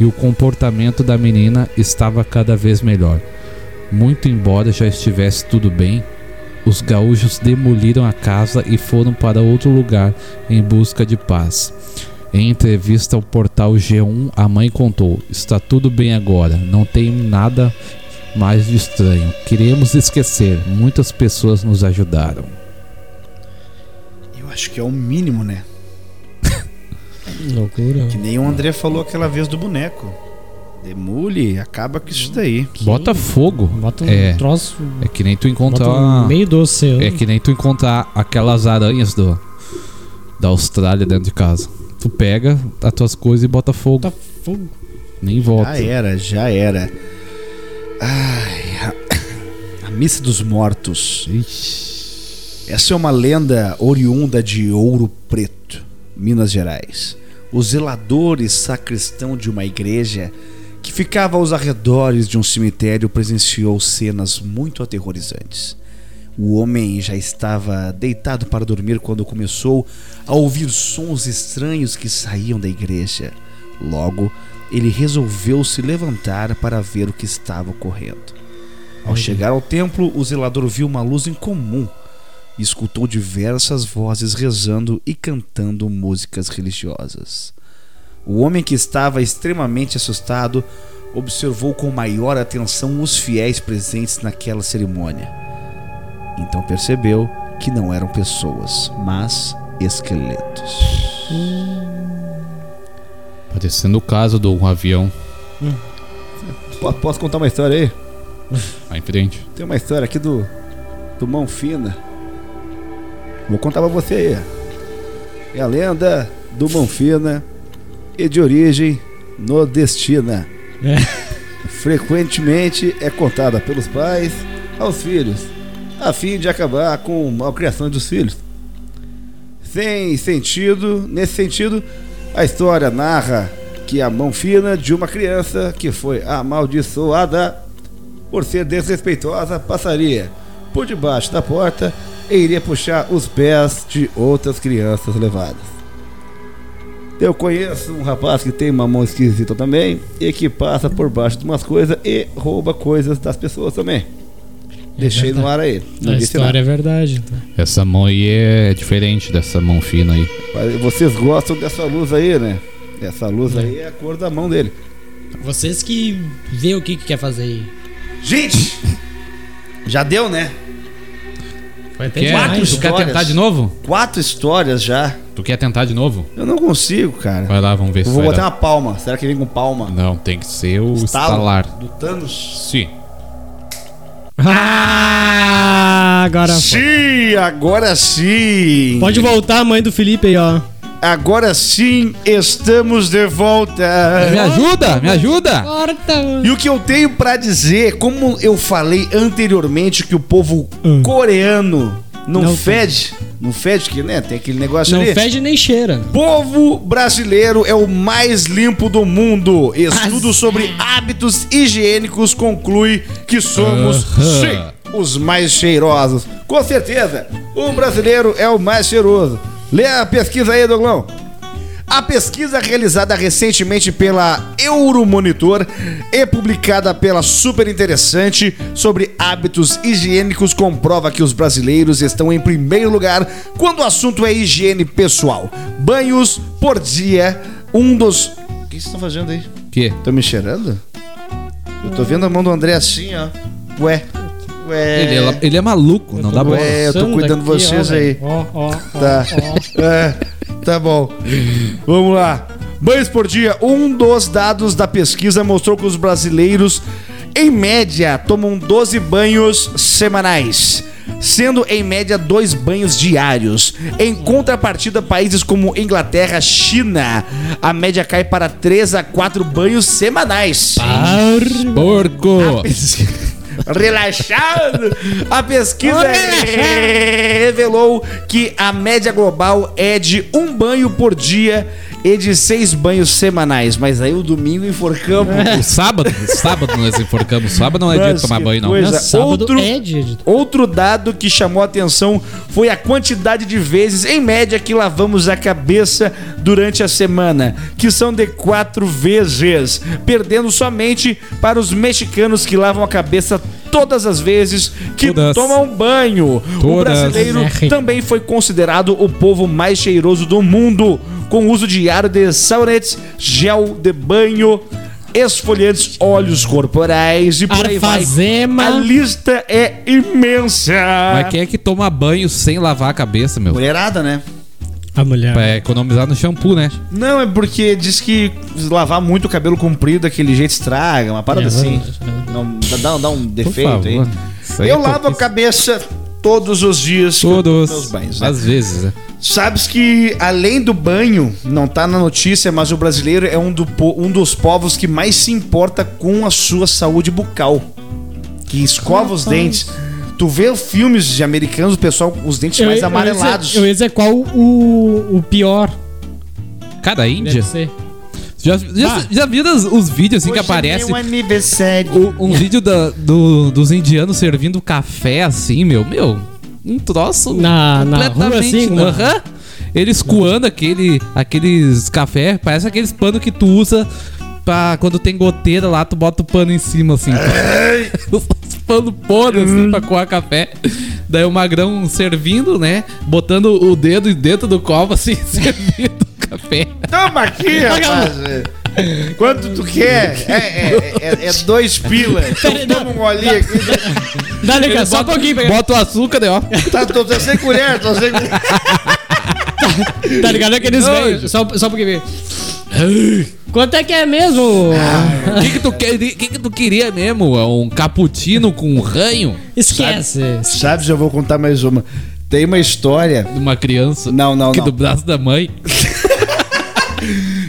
e o comportamento da menina estava cada vez melhor. Muito embora já estivesse tudo bem, os gaúchos demoliram a casa e foram para outro lugar em busca de paz. Em entrevista ao portal G1, a mãe contou: Está tudo bem agora, não tem nada mais de estranho. Queremos esquecer, muitas pessoas nos ajudaram. Acho que é o mínimo, né? Loucura. Que nem o André falou aquela vez do boneco. Demule, acaba com isso daí. Bota fogo. Bota um é, troço. é que nem tu encontrar. No meio do oceano. É que nem tu encontrar aquelas aranhas do da Austrália dentro de casa. Tu pega as tuas coisas e bota fogo. Bota fogo. Nem volta. Já era, já era. Ai, a, a missa dos mortos. Ixi. Essa é uma lenda oriunda de Ouro Preto, Minas Gerais. O zelador e sacristão de uma igreja que ficava aos arredores de um cemitério presenciou cenas muito aterrorizantes. O homem já estava deitado para dormir quando começou a ouvir sons estranhos que saíam da igreja. Logo, ele resolveu se levantar para ver o que estava ocorrendo. Ao chegar ao templo, o zelador viu uma luz incomum e escutou diversas vozes rezando e cantando músicas religiosas. O homem que estava extremamente assustado observou com maior atenção os fiéis presentes naquela cerimônia. Então percebeu que não eram pessoas, mas esqueletos. Parecendo o caso do avião. Posso contar uma história aí? Vai em frente. Tem uma história aqui do, do Mão Fina. Vou contar pra você aí. É a lenda do Mão Fina e de origem nordestina. É. Frequentemente é contada pelos pais aos filhos, a fim de acabar com a malcriação dos filhos. Sem sentido, nesse sentido, a história narra que a mão fina de uma criança que foi amaldiçoada por ser desrespeitosa passaria por debaixo da porta e iria puxar os pés de outras crianças levadas. Eu conheço um rapaz que tem uma mão esquisita também e que passa por baixo de umas coisas e rouba coisas das pessoas também. Deixei no ar aí. Não A disse história nada. é verdade. então. Essa mão aí é diferente dessa mão fina aí. Vocês gostam dessa luz aí, né? Essa luz aí é a cor da mão dele. Vocês que vê o que, que quer fazer aí. Gente! Já deu, né? Quatro tu quer histórias. tentar de novo? Quatro histórias já. Tu quer tentar de novo? Eu não consigo, cara. Vai lá, vamos ver Eu se vou vai botar dar. uma palma. Será que vem com palma? Não, tem que ser o Estalo estalar. Do Thanos. Sim. Ah, agora foi. Sim, agora sim. Pode voltar a mãe do Felipe aí, ó. Agora sim, estamos de volta. Me ajuda, me ajuda. Corta. E o que eu tenho pra dizer, como eu falei anteriormente que o povo Hum. coreano não, Não fede, não fede que, né, tem aquele negócio Não ali. fede nem cheira. Povo brasileiro é o mais limpo do mundo. Estudo sobre hábitos higiênicos conclui que somos, Aham. sim, os mais cheirosos. Com certeza, o brasileiro é o mais cheiroso. Lê a pesquisa aí, Doglão. A pesquisa realizada recentemente pela Euromonitor e publicada pela Super Interessante sobre hábitos higiênicos comprova que os brasileiros estão em primeiro lugar quando o assunto é higiene pessoal. Banhos por dia, um dos. O que vocês estão fazendo aí? Que? Estão me cheirando? Eu tô vendo a mão do André assim, ó. Ué. Ué. Ele, é, ele é maluco, não dá bola. Ué, eu tô cuidando de vocês ó, aí. Ó, ó, Tá. ó. É, tá bom. Vamos lá. Banhos por dia. Um dos dados da pesquisa mostrou que os brasileiros, em média, tomam 12 banhos semanais. Sendo em média dois banhos diários. Em contrapartida, países como Inglaterra, China, a média cai para 3 a 4 banhos semanais. Porco! Relaxado! A pesquisa revelou que a média global é de um banho por dia e de seis banhos semanais. Mas aí o domingo enforcamos. O sábado, sábado nós enforcamos. Sábado não é dia de Mas tomar banho, não. coisa. Sábado Outro- é dia de... Outro dado que chamou a atenção foi a quantidade de vezes, em média, que lavamos a cabeça durante a semana, que são de quatro vezes, perdendo somente para os mexicanos que lavam a cabeça todas as vezes que Todas. tomam banho. O Todas. brasileiro É rico. também foi considerado o povo mais cheiroso do mundo, com uso diário de sabonetes, gel de banho, esfoliantes, óleos corporais e por aí vai. Arfazema. A lista é imensa. Mas quem é que toma banho sem lavar a cabeça, meu? Mulherada, né? A mulher. Pra economizar no shampoo, né? Não, é porque diz que lavar muito o cabelo comprido daquele jeito estraga, uma parada É, assim. é. Não, dá, dá um defeito aí. favor. Isso aí Eu é lavo a cabeça todos os dias que eu tomo Todos. meus banhos. né? Às vezes, né? Sabes que além do banho, não tá na notícia, mas o brasileiro é um, do po- um dos povos que mais se importa com a sua saúde bucal. Que escova os dentes. Tu vê filmes de americanos, o pessoal, os dentes mais amarelados. Eu ia dizer qual o, o pior. Cara, Índia. Deve ser. Já, já, Ah. já viram os, os vídeos assim que Hoje é aparece aniversário. um, um vídeo da- do- dos indianos servindo café assim, meu? Meu, um troço Na- na rua, completamente. assim, na- Aham. Eles coando aquele, aqueles café, parece aqueles panos que tu usa pra quando tem goteira lá, tu bota o pano em cima assim. Os panos podres assim pra coar café. Daí o magrão servindo, né? Botando o dedo dentro do copo assim, servindo o café. Toma aqui, rapaz. Quanto tu quer? É, é, é- é dois pila. Peraí, Toma um golinho aqui. Dá liga, só um pouquinho. pega- Bota o açúcar, daí, ó. Tá, tô, tô sem colher, tô sem colher. Tá ligado aqueles Não, velhos? Só, só um pouquinho. Quanto é que é mesmo? O que, que, tu quer, que, que tu queria mesmo? É Um cappuccino com ranho Esquece. Sabes, eu vou contar mais uma. Tem uma história. de uma criança? Não, não, que não. do braço da mãe.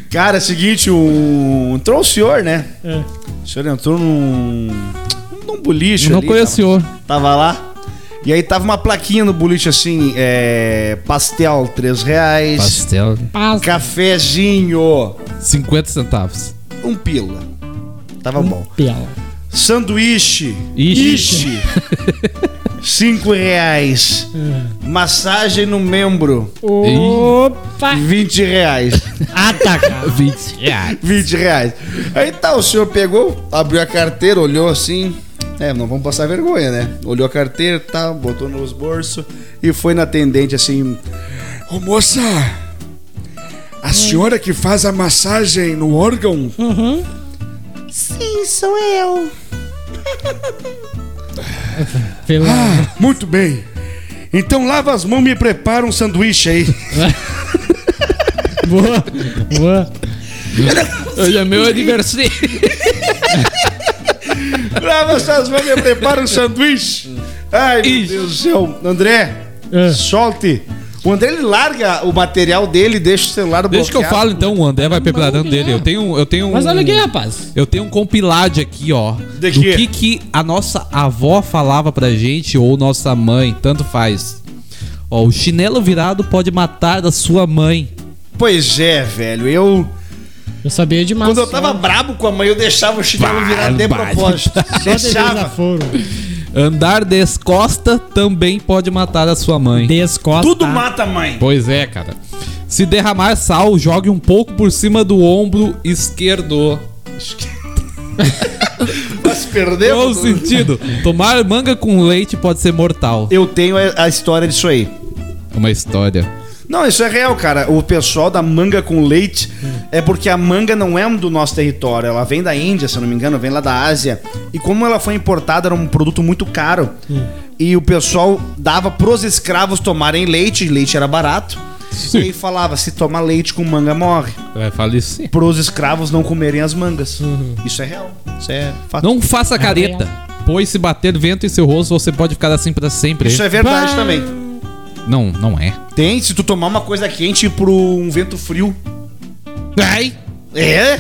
Cara, é o seguinte, um... entrou o senhor, né? É. O senhor entrou num. num boliche. Não ali, conheço o senhor. Tava, lá. E aí tava uma plaquinha no boliche assim: é, pastel, 3 reais. Pastel. Passa. Cafezinho, 50 centavos. um pila. Tava bom. Piala. Sanduíche. Ixi. Ixi. 5 reais. Massagem no membro. Opa! 20 reais. Ataca. 20 reais. 20 reais. Aí tá, o senhor pegou, abriu a carteira, olhou assim. É, não vamos passar vergonha, né? Olhou a carteira, tá, botou nos bolsos e foi na atendente assim. Ô moça, a senhora que faz a massagem no órgão? Uhum. Sim, sou eu. Pela... Ah, muito bem. Então lava as mãos e me prepara um sanduíche aí. Boa. Boa. Hoje é meu aniversário. lava suas mãos e me prepara um sanduíche. Ai, meu Deus do céu. André, É. solte. O André ele larga o material dele e deixa o celular Deixa que eu bloqueado. falo então, o André vai preparando dele. Eu tenho, eu tenho um. Mas olha aqui, rapaz. Eu tenho um compilado aqui, ó. De do que, que a nossa avó falava pra gente, ou nossa mãe, tanto faz. Ó, o chinelo virado pode matar da sua mãe. Pois é, velho. Eu. Eu sabia de massa. Quando eu tava brabo com a mãe, eu deixava o chinelo virado de propósito. Só Deixava. desaforo. Andar descosta também pode matar a sua mãe. Descosta. Tudo mata a mãe. Pois é, cara. Se derramar sal, jogue um pouco por cima do ombro esquerdo. Mas perdeu. Qual o sentido? Tomar manga com leite pode ser mortal. Eu tenho a, a história disso aí. Uma história. Não, isso é real, cara. O pessoal da manga com leite é porque a manga não é do nosso território. Ela vem da Índia, se eu não me engano, vem lá da Ásia. E como ela foi importada, era um produto muito caro. E o pessoal dava pros escravos tomarem leite, e leite era barato. E aí falava: se toma leite com manga, morre. Vai falecer. Pros escravos não comerem as mangas. Isso é real. Isso é fato. Não faça careta, pois se bater vento em seu rosto, você pode ficar assim pra sempre. Isso é verdade Bah. também. Não, não é. Tem, se tu tomar uma coisa quente pro um vento frio. Ai! É?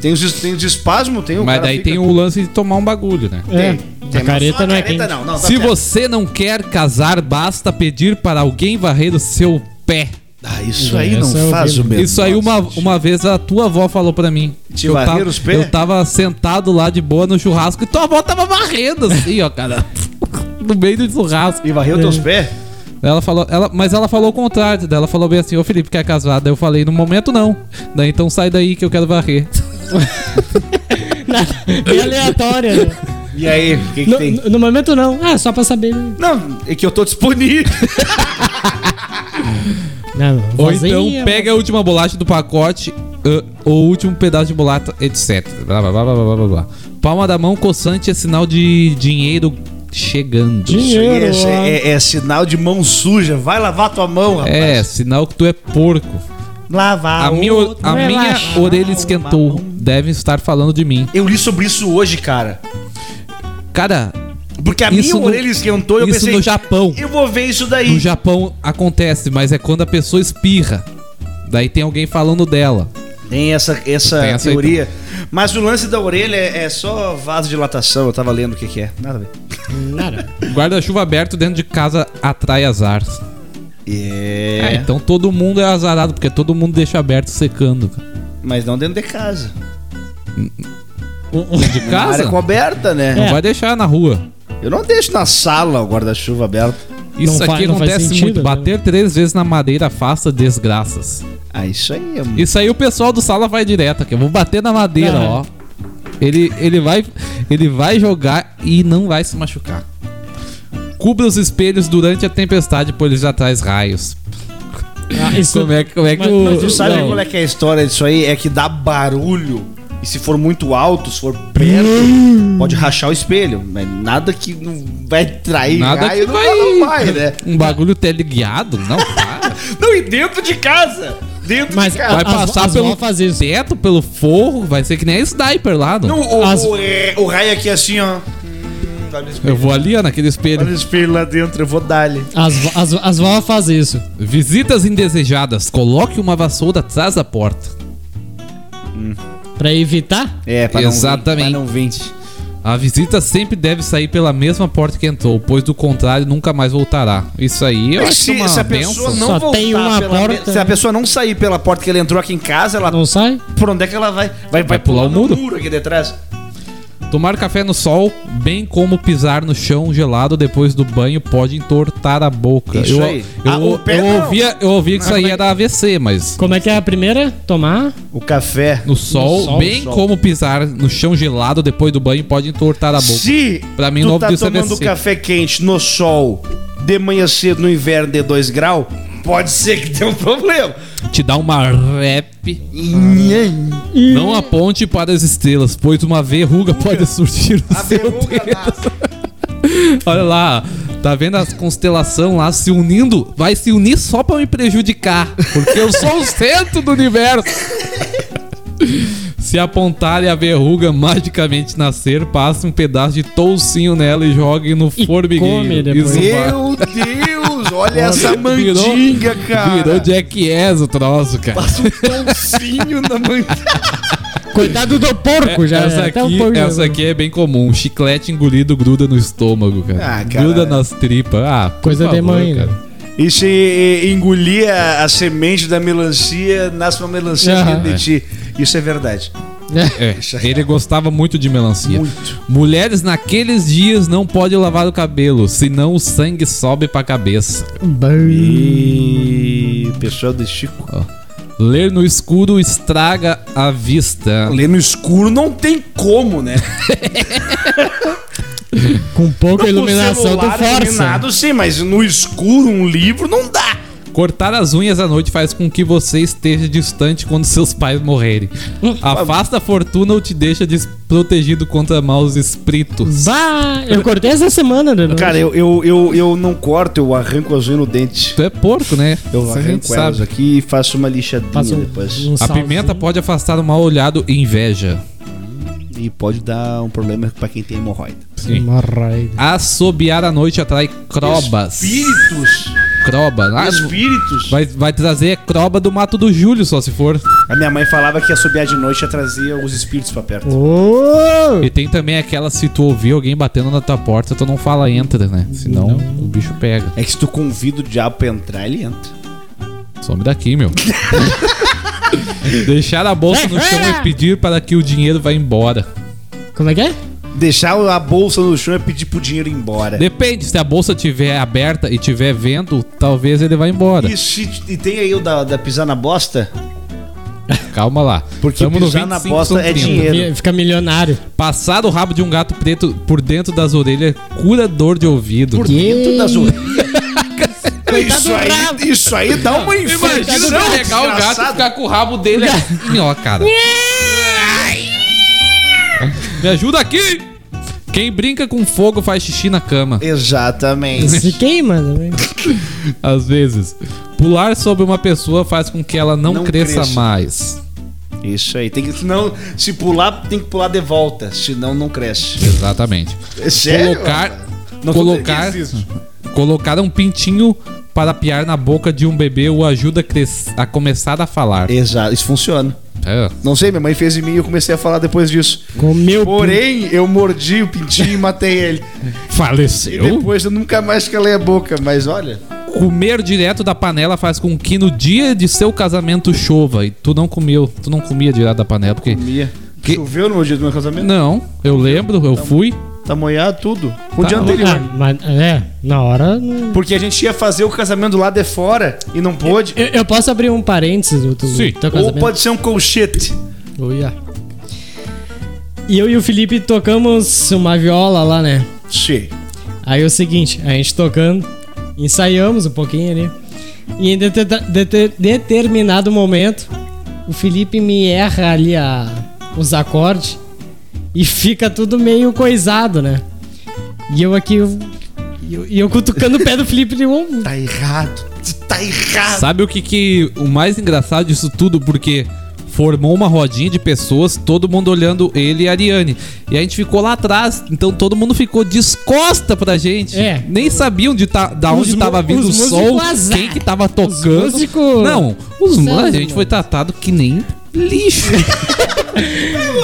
Tem os, tem os espasmos, tem o Mas cara daí fica tem o lance de tomar um bagulho, né? É, Tem, a careta não é careta quente. não, não, tá Se certo. você não quer casar, basta pedir para alguém varrer o seu pé. Ah, isso aí não Essa é faz o mesmo. Isso aí uma, uma vez a tua avó falou pra mim. Te eu, varrer tava, os pés? eu tava sentado lá de boa no churrasco e tua avó tava varrendo assim, ó, cara. No meio do churrasco. E varreu teus pés? Ela falou, ela, mas ela falou o contrário. Ela falou bem assim: Ô Felipe, quer casar? Daí eu falei: No momento não. Daí então sai daí que eu quero varrer. Bem aleatória. né? E aí, o que, que No, tem? no- momento não. Ah, só pra saber. Não, é que eu tô disponível. Não, não. Ou então pega a última bolacha do pacote, ah, ou o último pedaço de bolacha, etc. Blá, blá, blá, blá, blá, blá. Palma da mão coçante é sinal de dinheiro chegando. Dinheiro. Isso é, é- é sinal de mão suja. Vai lavar tua mão, rapaz. É, sinal que tu é porco. Lavar A minha, outro, a minha orelha esquentou. Devem estar falando de mim. Eu li sobre isso hoje, cara. Cara, Porque a Isso minha no- orelha esquentou e eu isso pensei... no Japão. Eu vou ver isso daí. No Japão acontece, mas é quando a pessoa espirra. Daí tem alguém falando dela. Tem essa, essa, Tem essa aí teoria. Mas o lance da orelha é, é só vasodilatação. Eu tava lendo o que, que é. Nada a ver. Nada. Guarda-chuva aberto dentro de casa atrai azar. É. É, então todo mundo é azarado, porque todo mundo deixa aberto secando. cara. Mas não dentro de casa. De Na casa? área coberta, né? Não vai deixar na rua. Eu não deixo na sala o guarda-chuva aberto. Isso Não aqui não faz acontece sentido, muito. né? Bater três vezes na madeira afasta desgraças. Ah, isso aí é... Isso aí o pessoal do sala vai direto aqui. Eu vou bater na madeira, Ah. ó. Ele, ele, vai, ele vai jogar e não vai se machucar. Cubra os espelhos durante a tempestade, pois eles atrás raios. Ah, isso- Como é, como é que Mas- o. mas Tu sabe não. qual é que é a história disso aí? É que dá barulho. E se for muito alto, se for perto, pode rachar o espelho. Mas nada que não vai trair Nada raio, que não, vai- não vai, né? Um bagulho teleguiado? Não, para. Não, e dentro de casa. Dentro Mas de casa. Vai As- passar as pelo vó faz isso. teto, pelo forro, vai ser que nem a sniper lá. Não. Não, o, As- o, é, o raio aqui assim, ó. Hum, olha. Eu vou ali, ó, naquele Olha espelho. o espelho lá dentro, eu vou dar-lhe. As, vo- as, as vó fazem isso. Visitas indesejadas. Coloque uma vassoura atrás da porta. Pra evitar? É, pra Exatamente. não vir. Pra não vir. A visita sempre deve sair pela mesma porta que entrou, pois do contrário nunca mais voltará. Isso aí eu É, acho se, uma se a pessoa benção. não Só tem uma porta. me- Se a pessoa não sair pela porta que ele entrou aqui em casa, ela. Não sai? Por onde é que ela vai? Vai, vai, pular o no muro. aqui detrás. Tomar café no sol, bem como pisar no chão gelado depois do banho, pode entortar a boca. Isso eu, aí. Eu, Ah, eu ouvia, eu ouvia que isso aí é era AVC, mas Como é que é a primeira? Tomar? O café. no sol, sol, bem sol. como pisar no chão gelado depois do banho, pode entortar a boca. Se Pra mim, tu novo tá é tomando AVC. café quente no sol, de manhã cedo no inverno de 2 graus, pode ser que tenha um problema. Te dá uma rap. Não aponte para as estrelas, pois uma verruga pode surgir no A seu verruga dedo. nasce. Olha lá, tá vendo as constelação lá se unindo? Vai se unir só pra me prejudicar, porque eu sou o centro do universo. Se apontarem a verruga magicamente nascer, passe um pedaço de toucinho nela e jogue no E formigueiro. come depois. Meu Deus, olha essa Virou- mandinga, cara. Virou Jackass o troço, cara. Passa um toncinho na mandinga. Coitado do porco, já. essa, até o aqui, porco já- essa aqui é bem comum. Chiclete engolido gruda no estômago, cara. Ah, cara. Gruda nas tripas. Ah, Coisa de favor, mãe, né? cara. E se engolir a, a semente da melancia, nasce uma melancia Aham. dentro de ti. Isso é verdade. É, ele gostava muito de melancia. Muito. Mulheres naqueles dias não podem lavar o cabelo, senão o sangue sobe pra cabeça. E pessoal do Chico. Ó. Ler no escuro estraga a vista. Ler no escuro não tem como, né? Com pouca iluminação do Força. iluminado, sim, mas no escuro um livro não dá. Cortar as unhas à noite faz com que você esteja distante quando seus pais morrerem. Afasta a fortuna ou te deixa desprotegido contra maus espíritos. Bah, eu cortei essa semana, né? Cara, eu, eu, eu, eu não corto, eu arranco as unhas no dente. Tu é porco, né? Eu Isso arranco elas sabe. aqui e faço uma lixadinha Faço um- depois. um A salzinho. pimenta pode afastar o mal olhado e inveja. E pode dar um problema pra quem tem hemorroida. Sim. Hemorroida. Assobiar à noite atrai crobas. Espíritos! Croba. Ah, Espíritos! vai, vai trazer croba do mato do Júlio, só se for. A minha mãe falava que assobiar de noite ia trazer os espíritos pra perto. Oh! E tem também aquela, se tu ouvir alguém batendo na tua porta, tu não fala entra, né? Senão o bicho pega. É que se tu convida o diabo pra entrar, ele entra. Some daqui, meu. Deixar a bolsa no chão e pedir para que o dinheiro vá embora. Como é que é? Deixar a bolsa no chão e pedir pro dinheiro ir embora. Depende, se a bolsa estiver aberta e tiver vento, talvez ele vá embora. E, se- e tem aí o da, da pisar na bosta? Calma lá. Porque Tamo no pisar na 25, bosta é 30. dinheiro. Mi- Fica milionário. Passar o rabo de um gato preto por dentro das orelhas cura dor de ouvido. Por dentro das orelhas. Isso aí, isso aí dá uma infecção. Imagina pegar o gato e ficar com o rabo dele assim, ó, cara. Me ajuda aqui! Quem brinca com fogo faz xixi na cama. Exatamente. Se queima, né? Às vezes. Pular sobre uma pessoa faz com que ela não, Não cresça, cresça. mais. Isso aí. Tem que, senão, se pular, tem que pular de volta. Senão, não cresce. Exatamente. É sério? Colocar. Não colocar. Colocar um pintinho para piar na boca de um bebê o ajuda a, a começar a falar. Exato, isso funciona. É. Não sei, minha mãe fez em mim e eu comecei a falar depois disso. Comeu. Porém, eu mordi o pintinho e matei ele. E Faleceu? depois eu nunca mais calei a boca. Mas olha, Comer direto da panela faz com que no dia de seu casamento chova. E tu não comeu, tu não comia direto da panela, porque. comia. Que- Choveu no dia do meu casamento? Não, eu lembro, eu fui. Tá molhado tudo. O Tá, dia anterior. Ah, mas, é, na hora. não- Porque a gente ia fazer o casamento lá de fora e não pôde. Eu, eu posso abrir um parênteses do teu, Sim. teu Ou casamento? pode ser um colchete. Uia. E eu e o Felipe tocamos uma viola lá, né? Sim. Aí é o seguinte, a gente tocando, ensaiamos um pouquinho ali. E em dete- dete- determinado momento, o Felipe me erra ali a, os acordes e fica tudo meio coisado, né? E eu aqui, eu, e eu, eu cutucando o pé do Felipe de um. Tá errado. Tá errado. Sabe o que que o mais engraçado disso tudo? Porque formou uma rodinha de pessoas, todo mundo olhando ele e a Ariane. E a gente ficou lá atrás, então todo mundo ficou descosta pra gente. É. Nem sabiam de tá, da Os onde tava vindo o os som, músicos azar. quem que tava tocando. músicos- Não, os Sério, a gente foi tratado que nem lixo.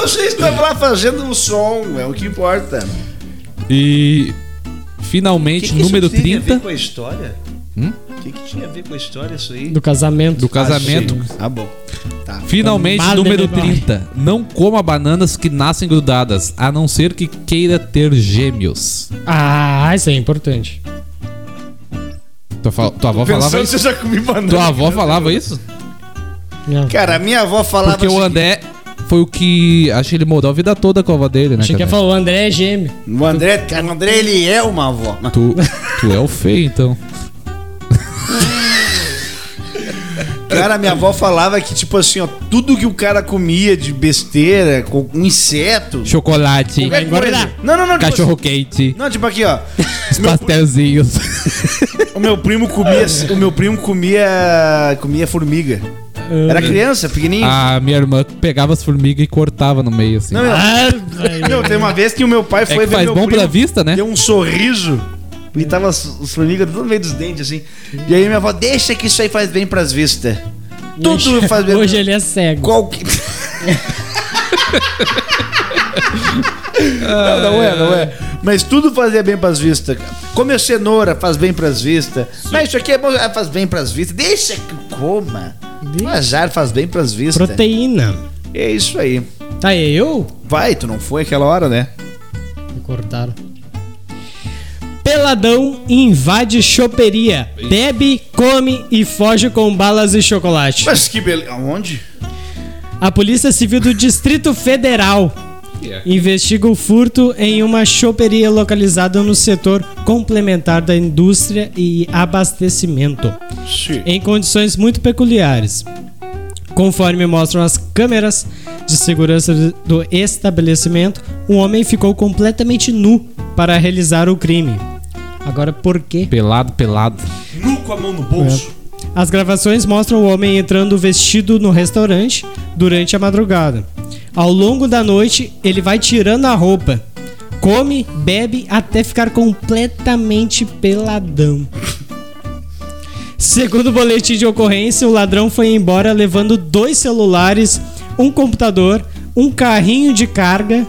Vocês estavam lá fazendo o som, é o que importa. e finalmente, número isso tem a 30 ver com a história? Hum? O que, que tinha a ver com a história isso aí? Do casamento. do casamento. Ah. Ah, bom. Tá. Finalmente, Mal número de memória. 30. Não coma bananas que nascem grudadas, a não ser que queira ter gêmeos. Ah, isso é importante. Tua, fa- tua avó falava Pensando isso? eu já comi banana. Tua avó falava isso? Não. Cara, a minha avó falava Porque o André foi o que. Acho que ele morou a vida toda com a avó dele, né? Achei que ia falar, o André é gêmeo. O André, cara, o André, ele é uma avó. Tu, tu é o feio, então. Cara, a minha avó falava que, tipo assim, ó, tudo que o cara comia de besteira, com um inseto. Chocolate, engordar. coisa- Não, não, não. Tipo cachorro assim, quente, não, tipo aqui, ó. os pastelzinhos. O meu primo comia. o meu primo comia. comia formiga. Era criança, pequenininho. A minha irmã pegava as formigas e cortava no meio, assim. Não, meu, Ah, meu, tem uma vez que o meu pai é foi que ver faz meu bom primo, pra vista, né? Deu um sorriso. E tava as, as formigas tudo no meio dos dentes, assim. E aí minha avó, deixa que isso aí faz bem pras vistas. Tudo faz bem Hoje ele é cego. Qualquer... não, não é, não é. Mas tudo fazia bem pras vistas. Comer cenoura faz bem pras vistas. Mas isso aqui é bom, ah, faz bem pras vistas. Deixa que coma. O azar faz bem pras vistas. Proteína. É isso aí. Tá, e eu? Vai, tu não foi aquela hora, né? Me cortaram. Peladão invade choperia, bebe, come e foge com balas e chocolate. Mas que beleza. Aonde? A Polícia Civil do Distrito Federal investiga o furto em uma choperia localizada no setor complementar da indústria e abastecimento, Sim. em condições muito peculiares. Conforme mostram as câmeras de segurança do estabelecimento, um homem ficou completamente nu para realizar o crime. Agora, por quê? Pelado, pelado. Nu com a mão no bolso. As gravações mostram o homem entrando vestido no restaurante durante a madrugada. Ao longo da noite, ele vai tirando a roupa, come, bebe até ficar completamente peladão. Segundo o boletim de ocorrência, o ladrão foi embora levando dois celulares, um computador, um carrinho de carga,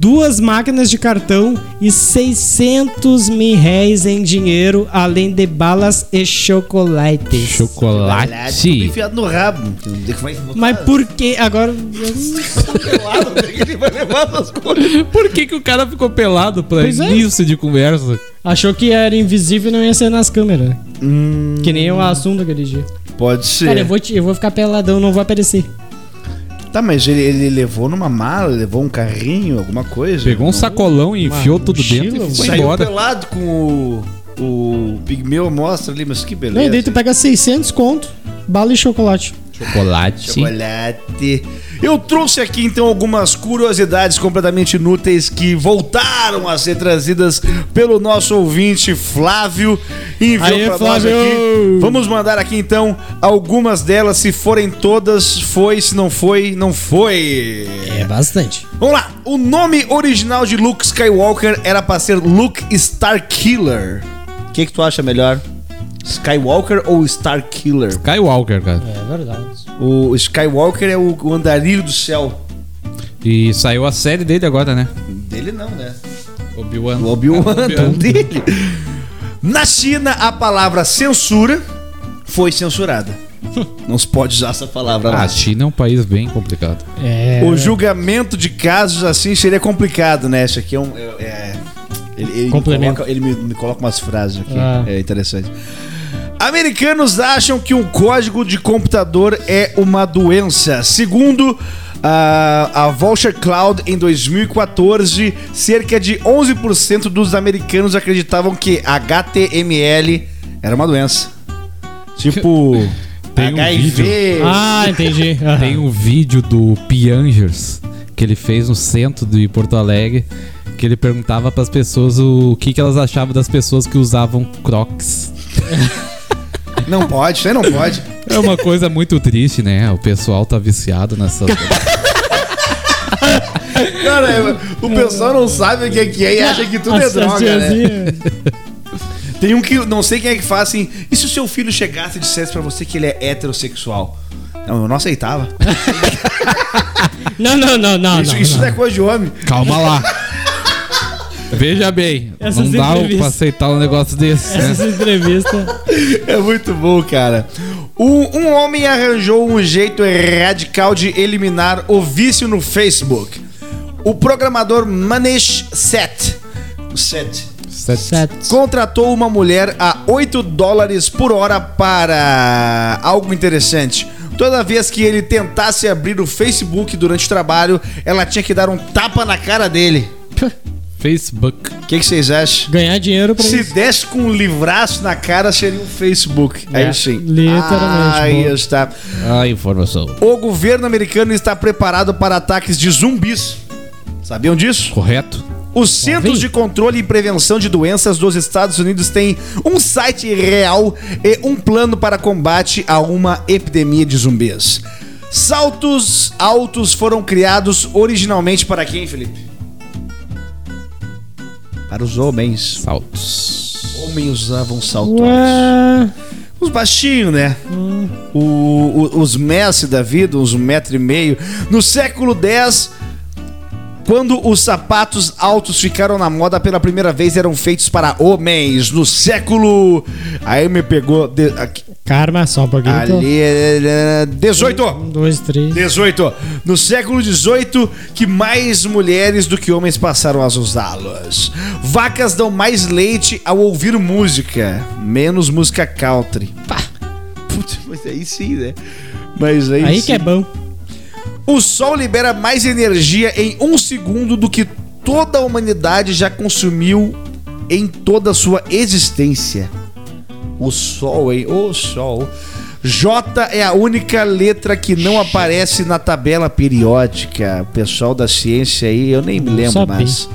duas máquinas de cartão e 600 mil réis em dinheiro, além de balas e chocolates. Tudo Chocolate. enfiado no rabo. É? Mas por que agora? pelado, onde é que ele vai levar essas coisas? Por que, que o cara ficou pelado pra Pois é. início de conversa? Achou que era invisível e não ia ser nas câmeras. Que nem o assunto aquele dia. Pode ser. Cara, eu vou, te- eu vou ficar peladão, não vou aparecer. Tá, mas ele, ele levou numa mala, levou um carrinho, alguma coisa? Pegou um Não- sacolão e enfiou tudo mochila, dentro e foi Saiu embora. pelado com o, o pigmeu mostra ali, mas que Não, beleza. e daí tu pega 600 conto, bala e chocolate. Chocolate. Chocolate. Eu trouxe aqui então algumas curiosidades completamente inúteis que voltaram a ser trazidas pelo nosso ouvinte Flávio. Enviou Aê, pra nós Flávio! aqui. Vamos mandar aqui então algumas delas. Se forem todas, foi. Se não foi, não foi. É bastante. Vamos lá. O nome original de Luke Skywalker era pra ser Luke Starkiller. O que, que tu acha melhor? Skywalker ou Starkiller? Skywalker, cara. É verdade. O Skywalker é o, o andarilho do céu. E saiu a série dele agora, né? Dele não, né? Obi-Wan. O Obi-Wan Ah, não dele. Na China, a palavra censura foi censurada. Não se pode usar essa palavra Ah, lá. a China é um país bem complicado. É. O julgamento de casos assim seria complicado, né? Isso aqui é um. é- é- ele, ele me coloca, ele me, me coloca umas frases aqui. Ah. É interessante. Americanos acham que um código de computador é uma doença. Segundo a, a Vulture Cloud, em 2014, cerca de 11% dos americanos acreditavam que HTML era uma doença. Tipo. Tem um HIV. Ah, entendi. Aham. Tem um vídeo do Piangers que ele fez no centro de Porto Alegre que ele perguntava pras pessoas o que, que elas achavam das pessoas que usavam Crocs. Não pode, isso aí não pode. É uma coisa muito triste, né? O pessoal tá viciado nessa. Cara, é, o pessoal não sabe o que é que é e acha que tudo é droga, né? Tem um que não sei quem é que faz assim. E se o seu filho chegasse e dissesse pra você que ele é heterossexual? Não, eu não aceitava. Não, não, não, não. isso não, isso não. é coisa de homem. Calma lá. Veja bem, Essas não dá pra aceitar um negócio desse, né? Essas entrevistas. É muito bom, cara. Um, um homem arranjou um jeito radical de eliminar o vício no Facebook. O programador Manish Set. Set. Sete. contratou uma mulher a 8 dólares por hora para algo interessante. Toda vez que ele tentasse abrir o Facebook durante o trabalho, ela tinha que dar um tapa na cara dele. Facebook. O que, que vocês acham? Ganhar dinheiro pra Se isso. desse com um livraço na cara, seria um Facebook. Aí É, sim. literalmente, Aí boa. está. A informação. O governo americano está preparado para ataques de zumbis. Sabiam disso? Correto? Os Centros de Controle e Prevenção de Doenças dos Estados Unidos têm um site real e um plano para combate a uma epidemia de zumbis. Saltos altos foram criados originalmente para quem, Felipe? Para os homens. Saltos. Homens usavam saltos altos. Ué. Os baixinhos, né? O- o- os Messi da vida, uns um metro e meio. No século X, quando os sapatos altos ficaram na moda pela primeira vez, eram feitos para homens. No século. Aí me pegou. de- aqui- Karma, só um pouquinho. então. Ali é 18. Um, dois, três. 18. No século XVIII, que mais mulheres do que homens passaram a usá-los. Vacas dão mais leite ao ouvir música, menos música country. Pá. Putz, mas aí sim, né? Mas aí, Aí sim. que é bom. O Sol libera mais energia em um segundo do que toda a humanidade já consumiu em toda a sua existência. O Sol, hein? O Sol. J é a única letra que não aparece na tabela periódica. O pessoal da ciência aí, eu nem me lembro mais.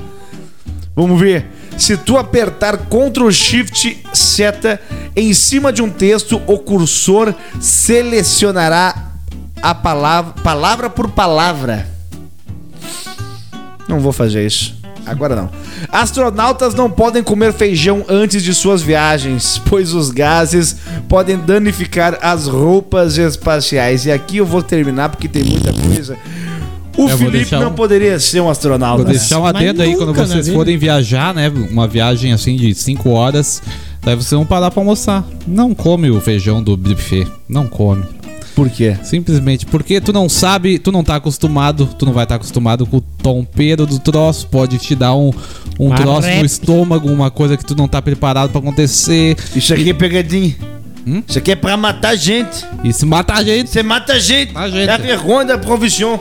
Vamos ver. Se tu apertar Ctrl Shift seta em cima de um texto, o cursor selecionará a palavra, palavra por palavra. Não vou fazer isso. Agora não. Astronautas não podem comer feijão antes de suas viagens, pois os gases podem danificar as roupas espaciais. E aqui eu vou terminar porque tem muita coisa. O Eu Felipe não um- poderia ser um astronauta. Vou deixar um adendo aí quando vocês vida. forem viajar, né? Uma viagem assim de 5 horas. Daí vocês vão parar pra almoçar. Não come o feijão do buffet. Não come. Por quê? Simplesmente porque tu não sabe, tu não tá acostumado, tu não vai estar acostumado com o tompeiro do troço, pode te dar um, um Uma troço rep. no estômago, uma coisa que tu não tá preparado pra acontecer. Isso aqui é pegadinha. Hum? Isso aqui é pra matar gente. Se mata a gente. Você mata gente. Mata gente. É a vergonha da profissão.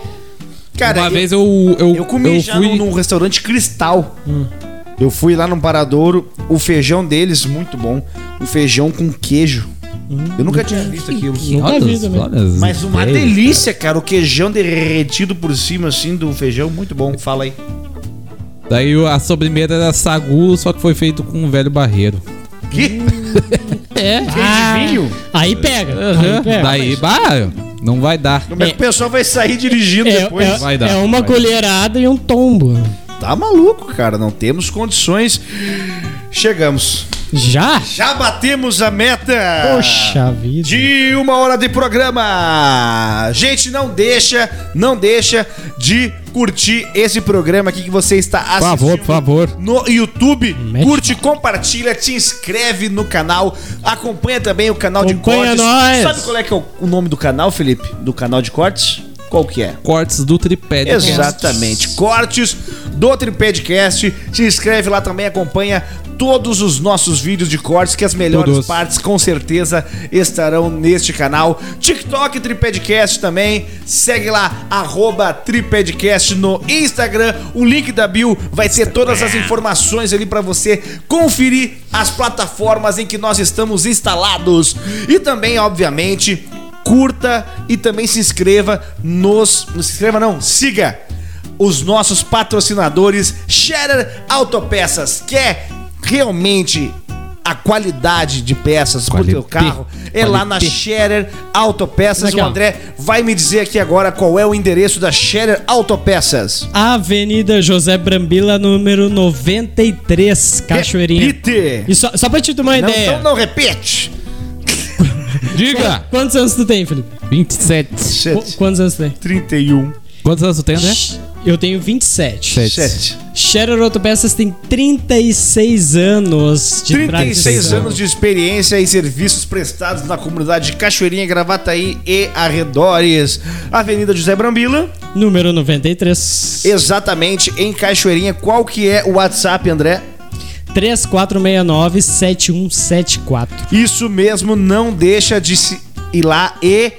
Cara, uma eu, vez eu eu, eu comi eu já fui num, num restaurante Cristal. Eu fui lá no Paradouro. O feijão deles, muito bom. O feijão com queijo. Eu nunca tinha visto aquilo. Mas uma ideias. delícia, cara. O queijão derretido por cima, assim, do feijão. Muito bom. Fala aí. Daí a sobremesa era sagu, só que foi feito com um velho barreiro. Que? É. de vinho? Aí pega. Aham. Aí pega. Daí, bah, não vai dar. Como é que o pessoal vai sair dirigindo É, depois? é- Vai dar, é uma vai colherada e um tombo. Tá maluco, cara. Não temos condições. Chegamos. Já? Já batemos a meta. Poxa vida. De uma hora de programa. Gente, não deixa, não deixa de curtir esse programa aqui que você está Por assistindo. favor, por favor. No YouTube, Mete curte, compartilha, te inscreve no canal, acompanha também o canal de Acompanha cortes. nós. Sabe qual é que é o nome do canal, Felipe? Do canal de cortes? Qual que é? Cortes do tripé. de Exatamente. Cortes do Tripedcast. Se inscreve lá também, acompanha todos os nossos vídeos de cortes, que as melhores Todos. partes com certeza estarão neste canal. TikTok Tripedcast também. Segue lá, arroba Tripedcast no Instagram. O link da Bill vai ter todas as informações ali para você conferir as plataformas em que nós estamos instalados. E também, obviamente, curta e também se inscreva nos. Não se inscreva, não, siga os nossos patrocinadores Scherer Autopeças, que é realmente a qualidade de peças pro teu Qualité. carro. É lá na. Scherer Autopeças. O. André vai me dizer aqui agora qual é o endereço da Scherer Autopeças. Avenida José Brambila, número 93, Cachoeirinha. Repite. E só, só pra te ter uma Não, ideia. então não repete. Diga! Quantos anos tu tem, Felipe? 27. Qu- Sete. Quantos anos tu tem? 31. Quantos anos tu tem, né? Eu tenho 27. Sete. Sete. Scherer Autopeças tem 36 anos de 36 tradição. anos de experiência e serviços prestados na comunidade de Cachoeirinha, Gravataí e arredores. Avenida José Brambila, Número 93. exatamente em Cachoeirinha. Qual que é o WhatsApp, André? 3469-7174. Isso mesmo, não deixa de ir lá e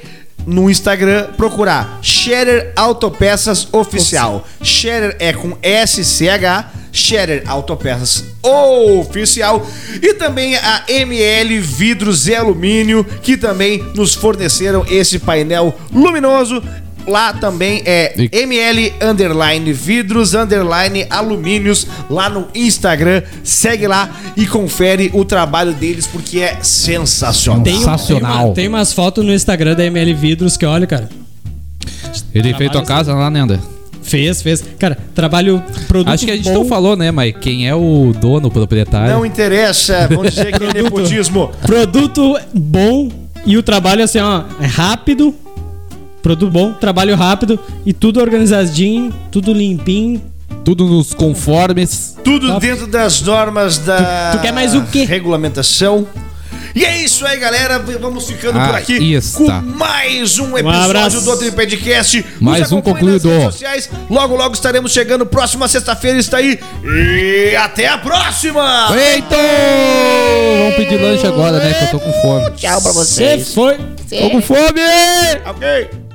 no Instagram procurar Scherer Autopeças Oficial. Scherer é com SCH, Scherer Autopeças Oficial e também a ML Vidros e Alumínio que também nos forneceram esse painel luminoso. Lá também é E- ML underline vidros underline alumínios lá no Instagram. Segue lá e confere o trabalho deles porque é sensacional. Tem, um- tem, Sensacional. uma- tem umas fotos no Instagram da ML Vidros que olha, cara. Ele fez tua casa lá, né, André? Fez, fez. Cara, trabalho produto Acho que a gente bom. não falou, né, mas quem é o dono, o proprietário? Não interessa, vamos dizer que é nepotismo. Produto bom e o trabalho assim, ó, é rápido. Produto bom, trabalho rápido e tudo organizadinho, tudo limpinho. Tudo nos conformes. Tudo Tá. dentro das normas da Tu- tu quer mais o quê? regulamentação. E é isso aí, galera. Vamos ficando Ah, por aqui isso, com tá. mais um episódio abraço. do Tripedcast. Nos Mais um sociais. Logo, logo estaremos chegando. Próxima sexta-feira está aí. E até a próxima! Eita! Vamos pedir lanche agora, né? Que eu tô com fome. Tchau pra Você vocês. foi. Tô com fome! Ok.